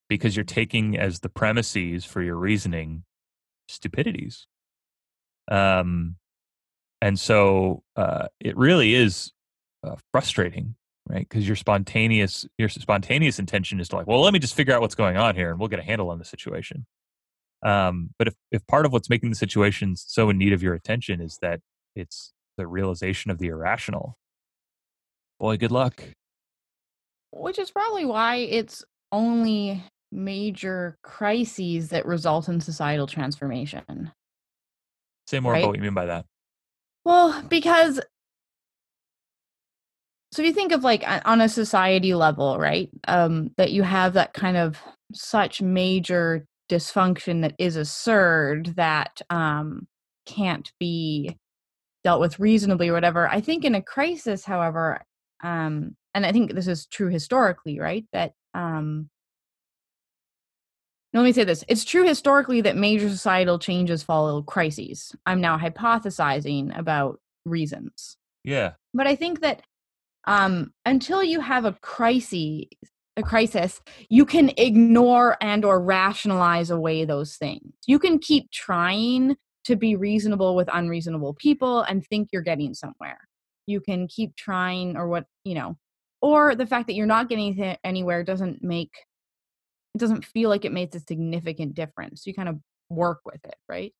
because you're taking as the premises for your reasoning stupidities. Um, and so uh, it really is uh, frustrating, right? Because your spontaneous your spontaneous intention is to like, well, let me just figure out what's going on here, and we'll get a handle on the situation. Um, but if if part of what's making the situation so in need of your attention is that it's the realization of the irrational, boy, good luck. Which is probably why it's only major crises that result in societal transformation. Say more right? about what you mean by that. Well, because so if you think of like on a society level right um that you have that kind of such major dysfunction that is absurd that um can't be dealt with reasonably or whatever i think in a crisis however um and i think this is true historically right that um let me say this. It's true historically that major societal changes follow crises. I'm now hypothesizing about reasons. Yeah. But i think that um until you have a crisis a crisis you can ignore and or rationalize away those things. You can keep trying to be reasonable with unreasonable people and think you're getting somewhere. You can keep trying or what you know or the fact that you're not getting anywhere doesn't make it doesn't feel like it makes a significant difference you kind of work with it right?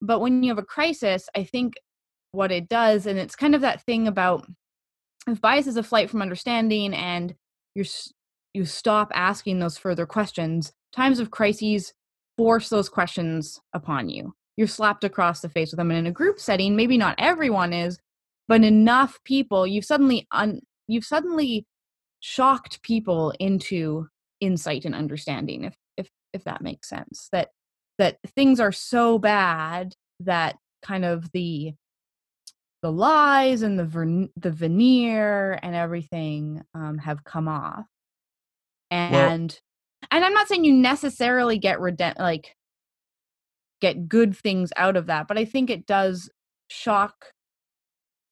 But when you have a crisis i think what it does and it's kind of that thing about if bias is a flight from understanding and you're you stop asking those further questions times of crises force those questions upon you. You're slapped across the face with them and in a group setting maybe not everyone is but enough people you've suddenly un, you've suddenly shocked people into insight and understanding if if if that makes sense that that things are so bad that kind of the the lies and the ver- the veneer and everything um, have come off. And well, and i'm not saying you necessarily get redent like get good things out of that but i think it does shock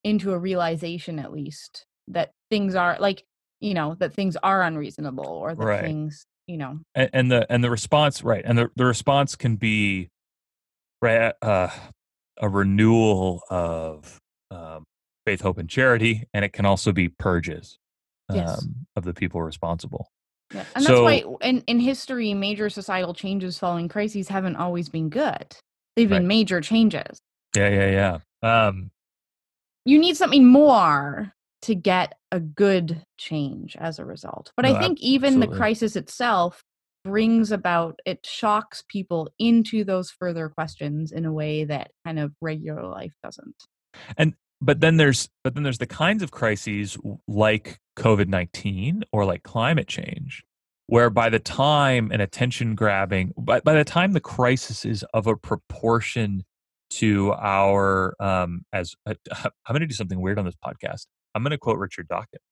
into a realization at least that things are like you know that things are unreasonable or that right. things you know and, and, the and the response right and the, the response can be right uh, a renewal of um, faith hope and charity and it can also be purges um, yes. of the people responsible yeah. And so, that's why in, in history, major societal changes following crises haven't always been good. They've been right. major changes. Yeah, yeah, yeah. Um, you need something more to get a good change as a result. But no, I think even absolutely. the crisis itself brings about, it shocks people into those further questions in a way that kind of regular life doesn't. And but then there's but then there's the kinds of crises like covid-19 or like climate change where by the time an attention grabbing by, by the time the crisis is of a proportion to our um as uh, *laughs* i'm going to do something weird on this podcast i'm going to quote richard dawkins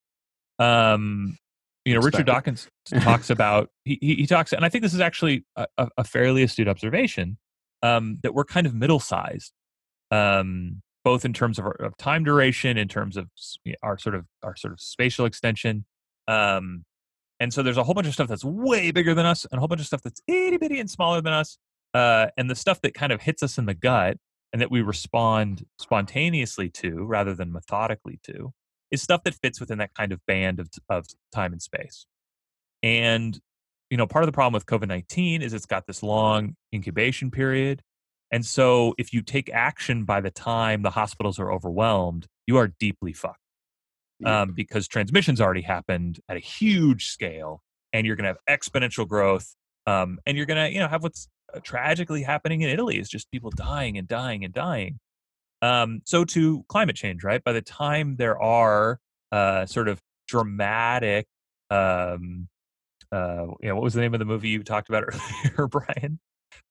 um you know richard dawkins *laughs* talks about he, he talks and i think this is actually a, a fairly astute observation um that we're kind of middle sized um both in terms of, our, of time duration, in terms of our sort of our sort of spatial extension. Um, and so there's a whole bunch of stuff that's way bigger than us, and a whole bunch of stuff that's itty bitty and smaller than us. Uh, and the stuff that kind of hits us in the gut and that we respond spontaneously to rather than methodically to is stuff that fits within that kind of band of, of time and space. And you know, part of the problem with COVID 19 is it's got this long incubation period. And so if you take action by the time the hospitals are overwhelmed, you are deeply fucked. Um, because transmission's already happened at a huge scale and you're going to have exponential growth um, and you're going to you know have what's uh, tragically happening in italy is just people dying and dying and dying um, so to climate change right by the time there are uh, sort of dramatic um, uh, you know what was the name of the movie you talked about *laughs* earlier brian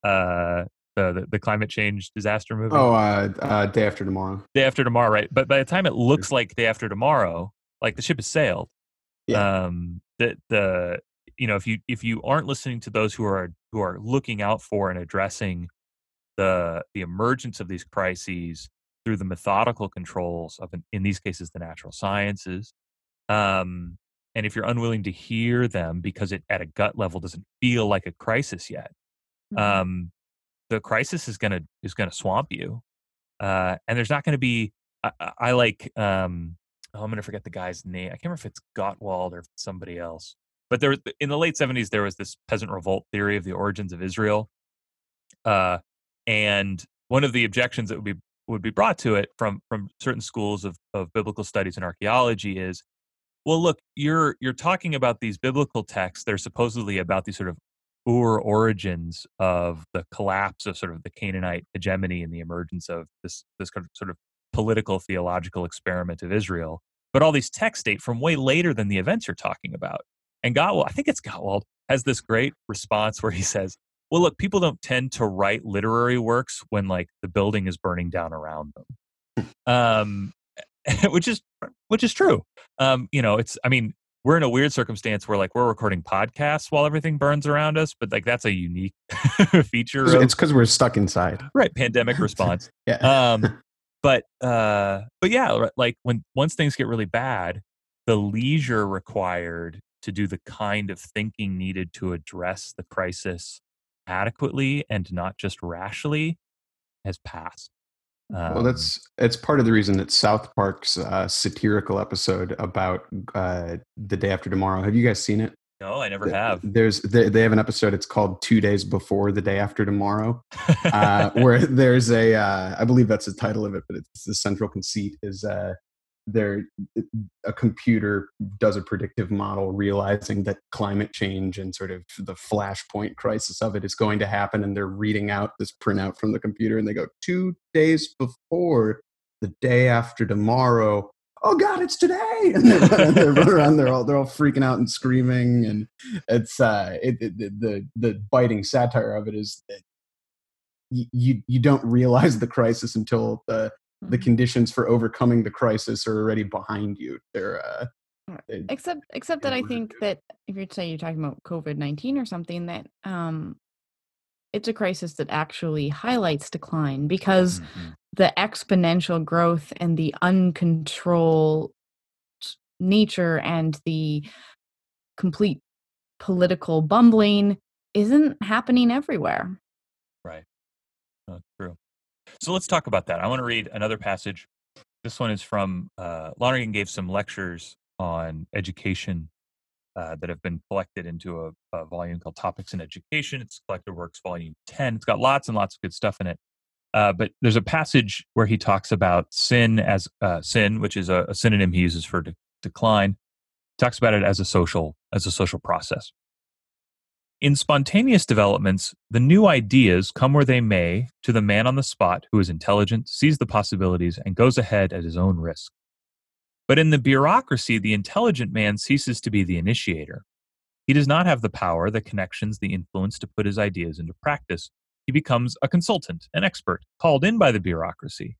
uh, the, the, the climate change disaster movie. Oh, uh, uh, day after tomorrow. Day after tomorrow, right? But by the time it looks like day after tomorrow, like the ship has sailed. Yeah. Um, the the you know if you if you aren't listening to those who are who are looking out for and addressing the the emergence of these crises through the methodical controls of in these cases the natural sciences um, and if you're unwilling to hear them because it at a gut level doesn't feel like a crisis yet mm-hmm. um, the crisis is gonna is gonna swamp you, uh, and there's not gonna be. I, I like. Um, oh, I'm gonna forget the guy's name. I can't remember if it's Gottwald or somebody else. But there, in the late 70s, there was this peasant revolt theory of the origins of Israel, uh, and one of the objections that would be would be brought to it from from certain schools of, of biblical studies and archaeology is well look you're you're talking about these biblical texts they're supposedly about these sort of Ur origins of the collapse of sort of the Canaanite hegemony and the emergence of this this sort of political theological experiment of Israel. but all these texts date from way later than the events you're talking about. And Gottwald, I think it's Gottwald, has this great response where he says, well, look, people don't tend to write literary works when like the building is burning down around them. Um, *laughs* which is which is true. Um, you know, it's I mean, we're in a weird circumstance where like we're recording podcasts while everything burns around us, but like that's a unique *laughs* feature. Of, it's because we're stuck inside. Right, pandemic response. *laughs* yeah. Um, but uh, but yeah, like when once things get really bad, the leisure required to do the kind of thinking needed to address the crisis adequately and not just rashly has passed. Um, well, that's it's part of the reason that South Park's uh, satirical episode about uh, the day after tomorrow. Have you guys seen it? No, I never have. There's they, they have an episode. It's called Two Days Before the Day After Tomorrow, *laughs* uh, where there's a uh, I believe that's the title of it, but it's the central conceit is uh, there a computer does a predictive model realizing that climate change and sort of the flashpoint crisis of it is going to happen and they're reading out this printout from the computer and they go two days before the day after tomorrow oh god it's today! *laughs* And they're, they're running around they're all they're all freaking out and screaming and it's uh it, it, the the biting satire of it is that you you don't realize the crisis until the the mm-hmm. conditions for overcoming the crisis are already behind you. They're uh, they, except except that I think that if you're say you're talking about COVID nineteen or something that um, it's a crisis that actually highlights decline because mm-hmm. the exponential growth and the uncontrolled nature and the complete political bumbling isn't happening everywhere. So let's talk about that. I want to read another passage. This one is from uh, Lonergan gave some lectures on education uh, that have been collected into a, a, volume called Topics in Education. It's Collected Works, Volume 10. It's got lots and lots of good stuff in it. Uh, but there's a passage where he talks about sin as uh, sin, which is a, a, synonym he uses for de- decline. He talks about it as a social as a social process. In spontaneous developments, the new ideas come where they may to the man on the spot who is intelligent, sees the possibilities, and goes ahead at his own risk. But in the bureaucracy, the intelligent man ceases to be the initiator. He does not have the power, the connections, the influence to put his ideas into practice. He becomes a consultant, an expert, called in by the bureaucracy.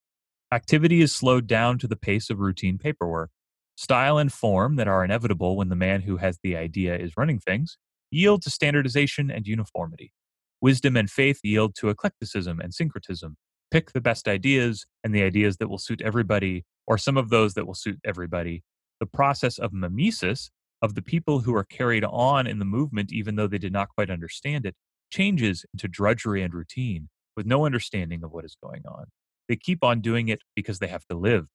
Activity is slowed down to the pace of routine paperwork. Style and form that are inevitable when the man who has the idea is running things yield to standardization and uniformity. Wisdom and faith yield to eclecticism and syncretism. Pick the best ideas and the ideas that will suit everybody, or some of those that will suit everybody. The process of mimesis, of the people who are carried on in the movement even though they did not quite understand it, changes into drudgery and routine with no understanding of what is going on. They keep on doing it because they have to live.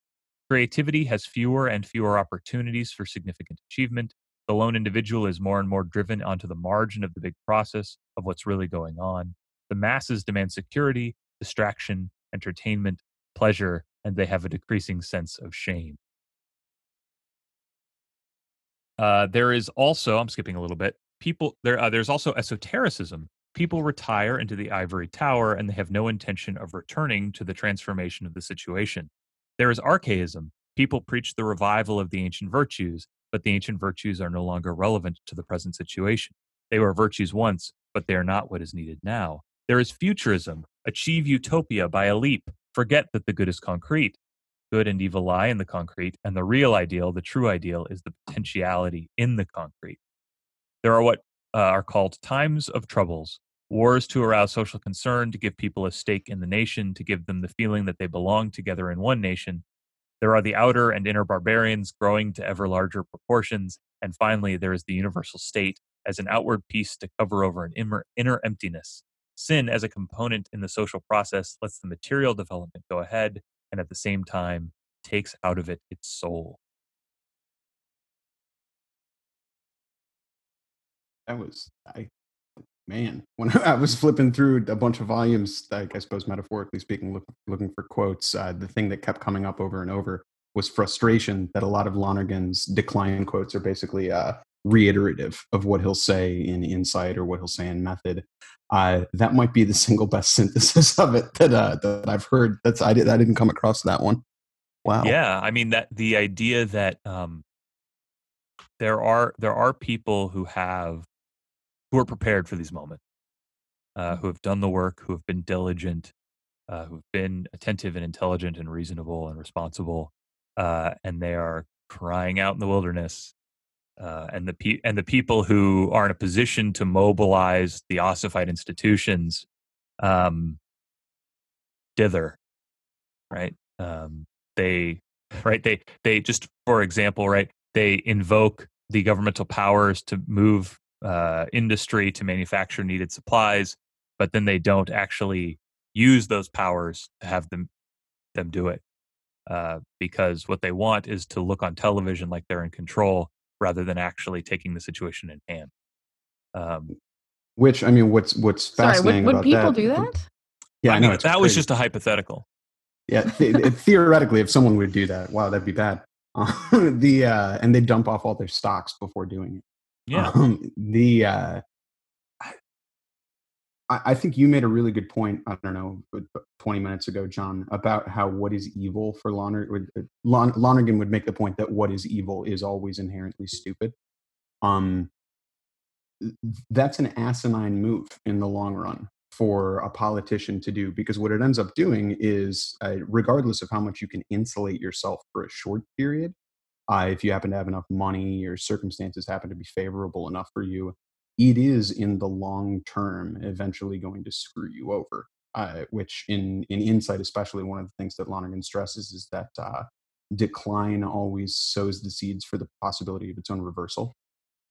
Creativity has fewer and fewer opportunities for significant achievement, the lone individual is more and more driven onto the margin of the big process of what's really going on. The masses demand security, distraction, entertainment, pleasure, and they have a decreasing sense of shame. Uh, there is also, I'm skipping a little bit, people, there, uh, there's also esotericism. People retire into the ivory tower and they have no intention of returning to the transformation of the situation. There is archaism. People preach the revival of the ancient virtues but the ancient virtues are no longer relevant to the present situation. They were virtues once, but they are not what is needed now. There is futurism. Achieve utopia by a leap. Forget that the good is concrete. Good and evil lie in the concrete, and the real ideal, the true ideal, is the potentiality in the concrete. There are what uh, are called times of troubles, wars to arouse social concern, to give people a stake in the nation, to give them the feeling that they belong together in one nation, there are the outer and inner barbarians growing to ever larger proportions. And finally, there is the universal state as an outward peace to cover over an inner, inner emptiness. Sin, as a component in the social process, lets the material development go ahead and at the same time takes out of it its soul. That was, I man, when *laughs* I was flipping through a bunch of volumes, like I suppose metaphorically speaking, look, looking for quotes, uh, the thing that kept coming up over and over was frustration that a lot of Lonergan's decline quotes are basically uh, reiterative of what he'll say in insight or what he'll say in method. Uh, that might be the *laughs* single best synthesis of it that uh, that I've heard. That's I did I didn't come across that one. Wow. Yeah, I mean that the idea that um, there are there are people who have who are prepared for these moments, uh, who have done the work, who have been diligent, uh, who've been attentive and intelligent and reasonable and responsible, uh, and they are crying out in the wilderness. Uh, and the pe- and the people who are in a position to mobilize the ossified institutions, um, dither, right? Um, they right they they just for example right they invoke the governmental powers to move uh, industry to manufacture needed supplies but then they don't actually use those powers to have them them do it uh, because what they want is to look on television like they're in control rather than actually taking the situation in hand um, which i mean what's what's fascinating Sorry, would, would about people that, do that? yeah I know mean, it's that was just a hypothetical Yeah, *laughs* th- th- theoretically, if someone would do that, wow, that'd be bad. Uh, *laughs* the uh, and they dump off all their stocks before doing it. Yeah Um, the uh, I, think you made a really good point. I don't know, but- but twenty minutes ago, John, about how what is evil for Lonergan. Lon- Lonergan would make the point that what is evil is always inherently stupid. Um, that's an asinine move in the long run for a politician to do because what it ends up doing is uh, regardless of how much you can insulate yourself for a short period uh, if you happen to have enough money or circumstances happen to be favorable enough for you it is in the long term eventually going to screw you over uh, which in in insight especially one of the things that lonergan stresses is that uh, decline always sows the seeds for the possibility of its own reversal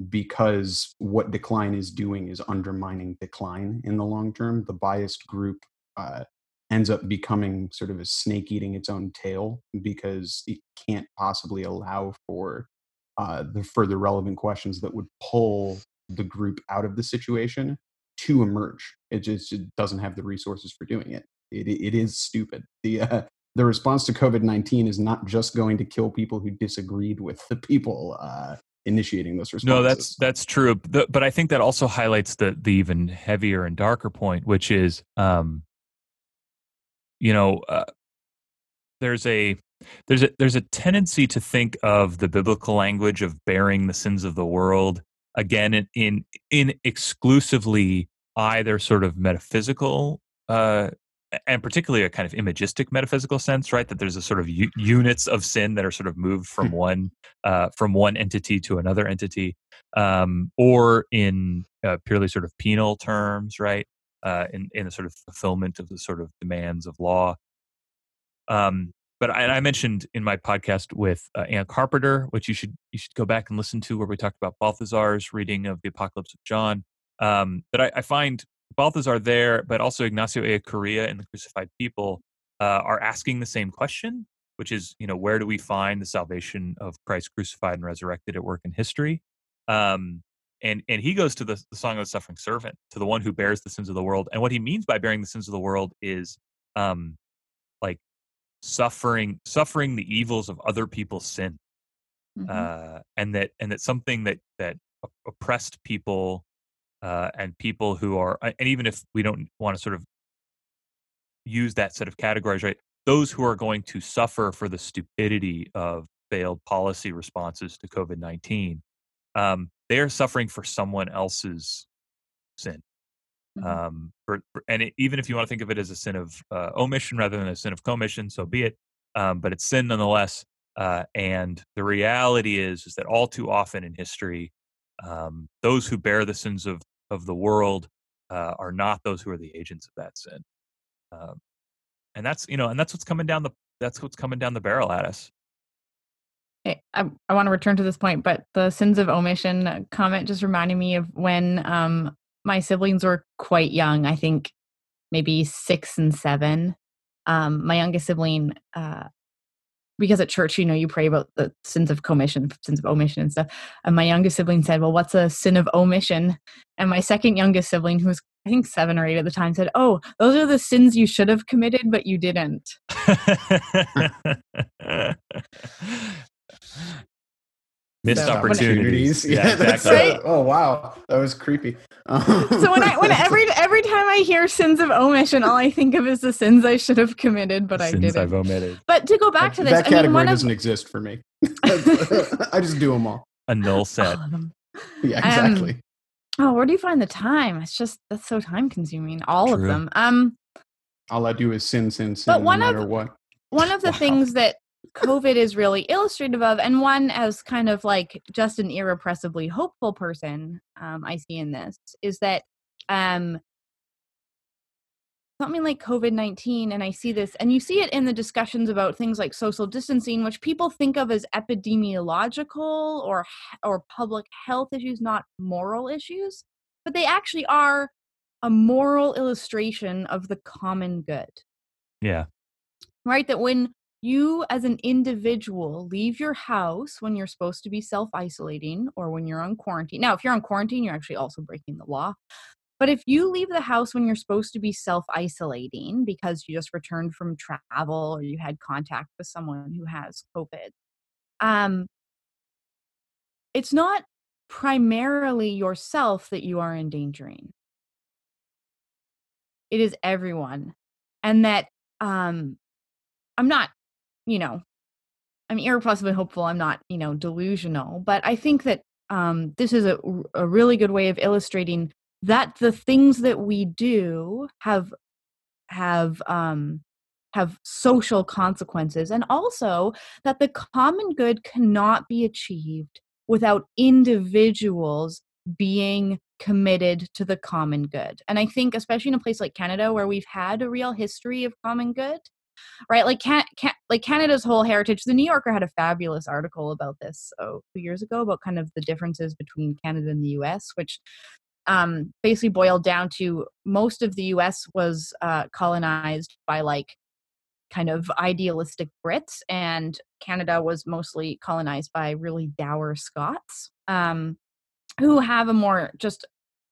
because what decline is doing is undermining decline in the long term. The biased group uh, ends up becoming sort of a snake eating its own tail because it can't possibly allow for uh, the further relevant questions that would pull the group out of the situation to emerge. It just it doesn't have the resources for doing it. It, it is stupid. The uh, the response to COVID nineteen is not just going to kill people who disagreed with the people uh, initiating those responses. No, that's that's true. The- But I think that also highlights the the even heavier and darker point, which is, um, you know, uh, there's a there's a there's a tendency to think of the biblical language of bearing the sins of the world again in in, in exclusively either sort of metaphysical uh, and particularly a kind of imagistic metaphysical sense, right? That there's a sort of u- units of sin that are sort of moved from one uh, from one entity to another entity, um, or in uh, purely sort of penal terms, right? Uh, in in the sort of fulfillment of the sort of demands of law. Um, but I, I mentioned in my podcast with uh, Anne Carpenter, which you should you should go back and listen to, where we talked about Balthasar's reading of the Apocalypse of John. Um, that I, I find Balthazar there, but also Ignacio Ellacuría and the Crucified People uh, are asking the same question, which is, you know, where do we find the salvation of Christ crucified and resurrected at work in history? Um, and and he goes to the, the song of the suffering servant, to the one who bears the sins of the world. And what he means by bearing the sins of the world is, um, like suffering suffering the evils of other people's sin, Mhm. uh, and that and that something that that oppressed people uh, and people who are and even if we don't want to sort of use that set of categories right those who are going to suffer for the stupidity of failed policy responses to covid-19 um, they are suffering for someone else's sin Mhm. um, for, for- and it, even if you want to think of it as a sin of uh, omission rather than a sin of commission so be it um, but it's sin nonetheless uh, and the reality is is that all too often in history um, those who bear the sins of of the world uh, are not those who are the agents of that sin um, and that's you know and that's what's coming down the that's what's coming down the barrel at us I, I want to return to this point, but the sins of omission comment just reminded me of when um, my siblings were quite young. I think maybe six and seven. Um, my youngest sibling, uh, because at church, you know, you pray about the sins of commission, sins of omission, and stuff. And my youngest sibling said, "Well, what's a sin of omission?" And my second youngest sibling, who was I think seven or eight at the time, said, "Oh, those are the sins you should have committed, but you didn't." *laughs* *laughs* Missed So- opportunities. Yeah, *laughs* that's exactly. uh, oh wow, that was creepy. So when I when *laughs* every every time I hear sins of omission, all I think of is the sins I should have committed, but I didn't. I've omitted. But to go back to this, that I mean, category one of doesn't exist for me. *laughs* I just do them all. A null set. all of them. Yeah, Um, exactly. Oh, where do you find the time? It's just that's so time consuming. All of them. Um, all I do is sin, sin, sin, but no one of- matter what. one of the Wow. things that COVID is really illustrative of, and one as kind of like just an irrepressibly hopeful person um, I see in this, is that um, something like COVID 19, and I see this, and you see it in the discussions about things like social distancing, which people think of as epidemiological or, or public health issues, not moral issues, but they actually are a moral illustration of the common good Yeah. right? That when you as an individual leave your house when you're supposed to be self isolating or when you're on quarantine. Now, if you're on quarantine, you're actually also breaking the law. But if you leave the house when you're supposed to be self isolating because you just returned from travel or you had contact with someone who has COVID, um, it's not primarily yourself that you are endangering. It is everyone. And that um, I'm not, you know, I'm irrepressibly hopeful. I'm not, you know, delusional, but I think that um, this is a, a really good way of illustrating that the things that we do have have um, have social consequences, and also that the common good cannot be achieved without individuals being committed to the common good. And I think, especially in a place like Canada, where we've had a real history of common good, right? Like can, can, like Canada's whole heritage. The New Yorker had a fabulous article about this oh, two years ago about kind of the differences between Canada and the U.S., which um, basically boiled down to most of the U.S. was uh, colonized by like kind of idealistic Brits, and Canada was mostly colonized by really dour Scots, um, who have a more just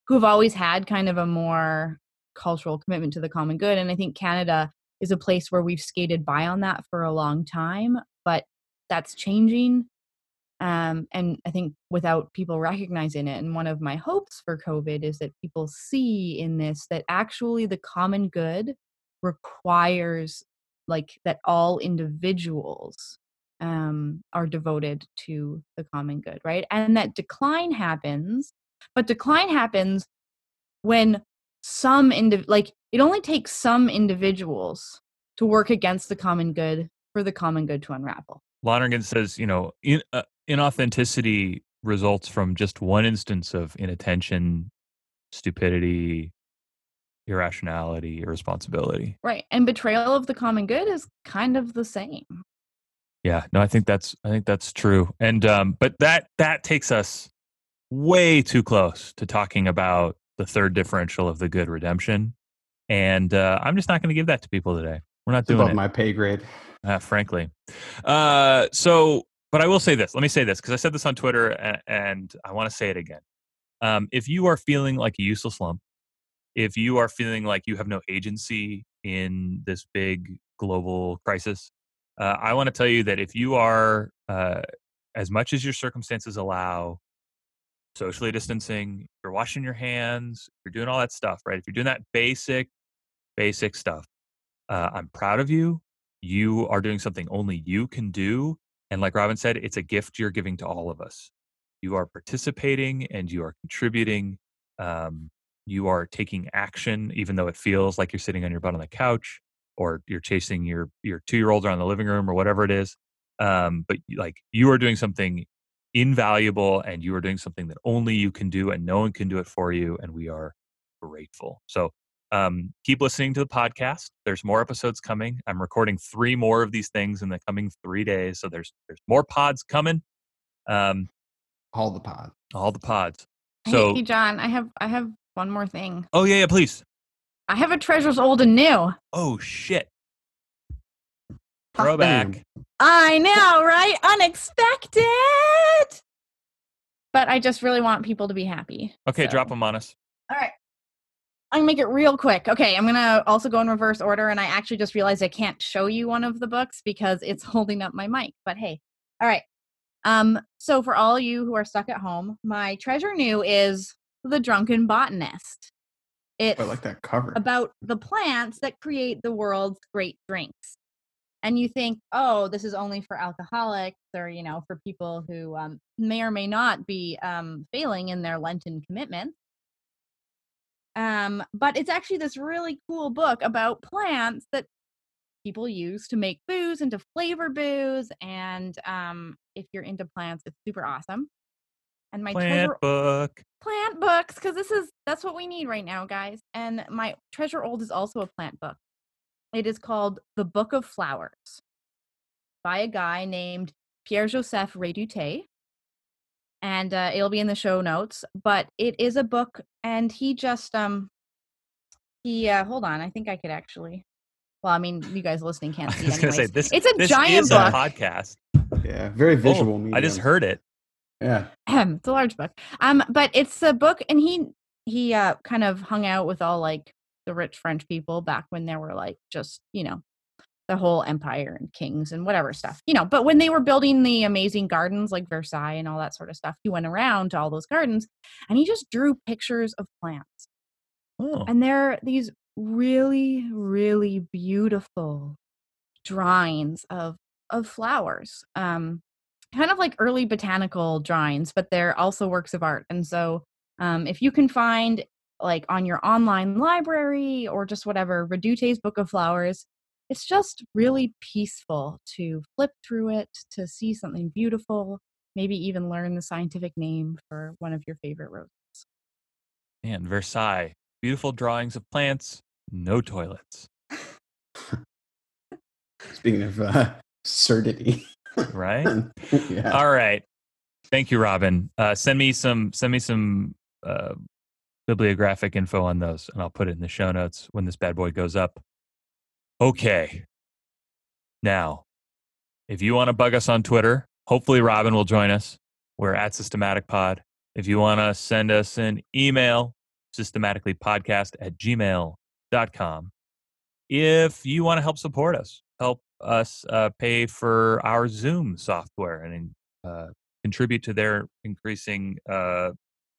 who have always had kind of a more cultural commitment to the common good. And I think Canada is a place where we've skated by on that for a long time, but that's changing. Um, and I think without people recognizing it, and one of my hopes for COVID is that people see in this that actually the common good requires like that all individuals um, are devoted to the common good, right? And that decline happens, but decline happens when some indiv- like it only takes some individuals to work against the common good for the common good to unravel. Lonergan says, you know, in, uh, inauthenticity results from just one instance of inattention, stupidity, irrationality, irresponsibility. Right. And betrayal of the common good is kind of the same. Yeah, no, I think that's I think that's true. And um, but that that takes us way too close to talking about the third differential of the good redemption. And uh, I'm just not going to give that to people today. We're not It's doing above it. my pay grade. uh, frankly. Uh, so, but I will say this. Let me say this because I said this on Twitter and, and I want to say it again. Um, if you are feeling like a useless lump, if you are feeling like you have no agency in this big global crisis, uh, I want to tell you that if you are, uh, as much as your circumstances allow, socially distancing, you're washing your hands, you're doing all that stuff, right? If you're doing that basic, basic stuff, uh, I'm proud of you you are doing something only you can do. And like Robin said, it's a gift you're giving to all of us. You are participating and you are contributing. Um, you are taking action, even though it feels like you're sitting on your butt on the couch or you're chasing your your two year old around the living room or whatever it is. Um, but like you are doing something invaluable and you are doing something that only you can do and no one can do it for you. And we are grateful. So um, keep listening to the podcast. There's more episodes coming. I'm recording three more of these things in the coming three days. So there's there's more pods coming. Um, All the pods. all the pods. Hey, So hey, John, I have I have one more thing. oh yeah, yeah, please. I have a treasures old and new. Oh shit. Hot Throwback. I know, right? Unexpected. But I just really want people to be happy. Okay, so- drop them on us. All right. I'm gonna make it real quick. Okay, I'm gonna also go in reverse order, and I actually just realized I can't show you one of the books because it's *laughs* holding up my mic. But hey, all right. Um, so for all you who are stuck at home, my treasure new is The Drunken Botanist. It's I like that cover. about the plants that create the world's great drinks. And you think, oh, this is only for alcoholics or, you know, for people who um, may or may not be um, failing in their Lenten commitment. Um, but it's actually this really cool book about plants that people use to make booze and to flavor booze. And um, if you're into plants, it's super awesome. And my Plant treasure book. plant books because this is that's what we need right now guys and my treasure old is also a plant book it is called the book of flowers by a guy named pierre joseph redouté and uh, it'll be in the show notes but it is a book and he just um he uh hold on i think i could actually well i mean you guys listening *laughs* can't I see was gonna say this. it's a this giant is book a podcast. yeah, very Oh, visual. medium. I just heard it. Yeah. *clears throat* It's a large book. Um, but it's a book, and he he uh kind of hung out with all like the rich French people back when there were like just you know the whole empire and kings and whatever stuff, you know. But when they were building the amazing gardens like Versailles and all that sort of stuff, he went around to all those gardens, and he just drew pictures of plants, Oh, and they're these really really beautiful drawings of of flowers. Um, kind of like early botanical drawings, but they're also works of art. And so, um, if you can find like on your online library or just whatever, Redoute's Book of Flowers, it's just really peaceful to flip through it, to see something beautiful, maybe even learn the scientific name for one of your favorite roses. man, Versailles. Beautiful drawings of plants. No toilets. *laughs* Speaking of uh, surdity. Right. *laughs* yeah. All right. Thank you, Robin. Uh, send me some. Send me some uh, bibliographic info on those, and I'll put it in the show notes when this bad boy goes up. Okay. Now, if you want to bug us on Twitter, hopefully Robin will join us. We're at Systematic Pod. If you want to send us an email, systematicallypodcast at gmail.com. If you want to help support us, help us uh, pay for our Zoom software and uh, contribute to their increasing uh,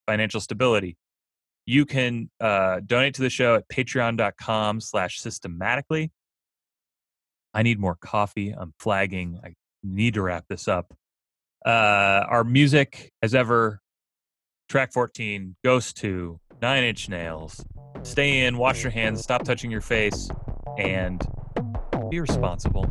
financial stability, you can uh, donate to the show at patreon.com slash systematically. I need more coffee. I'm flagging. I need to wrap this up. Uh, our music, as ever, track 14 goes to Nine Inch Nails. Stay in, wash your hands, stop touching your face, and be responsible.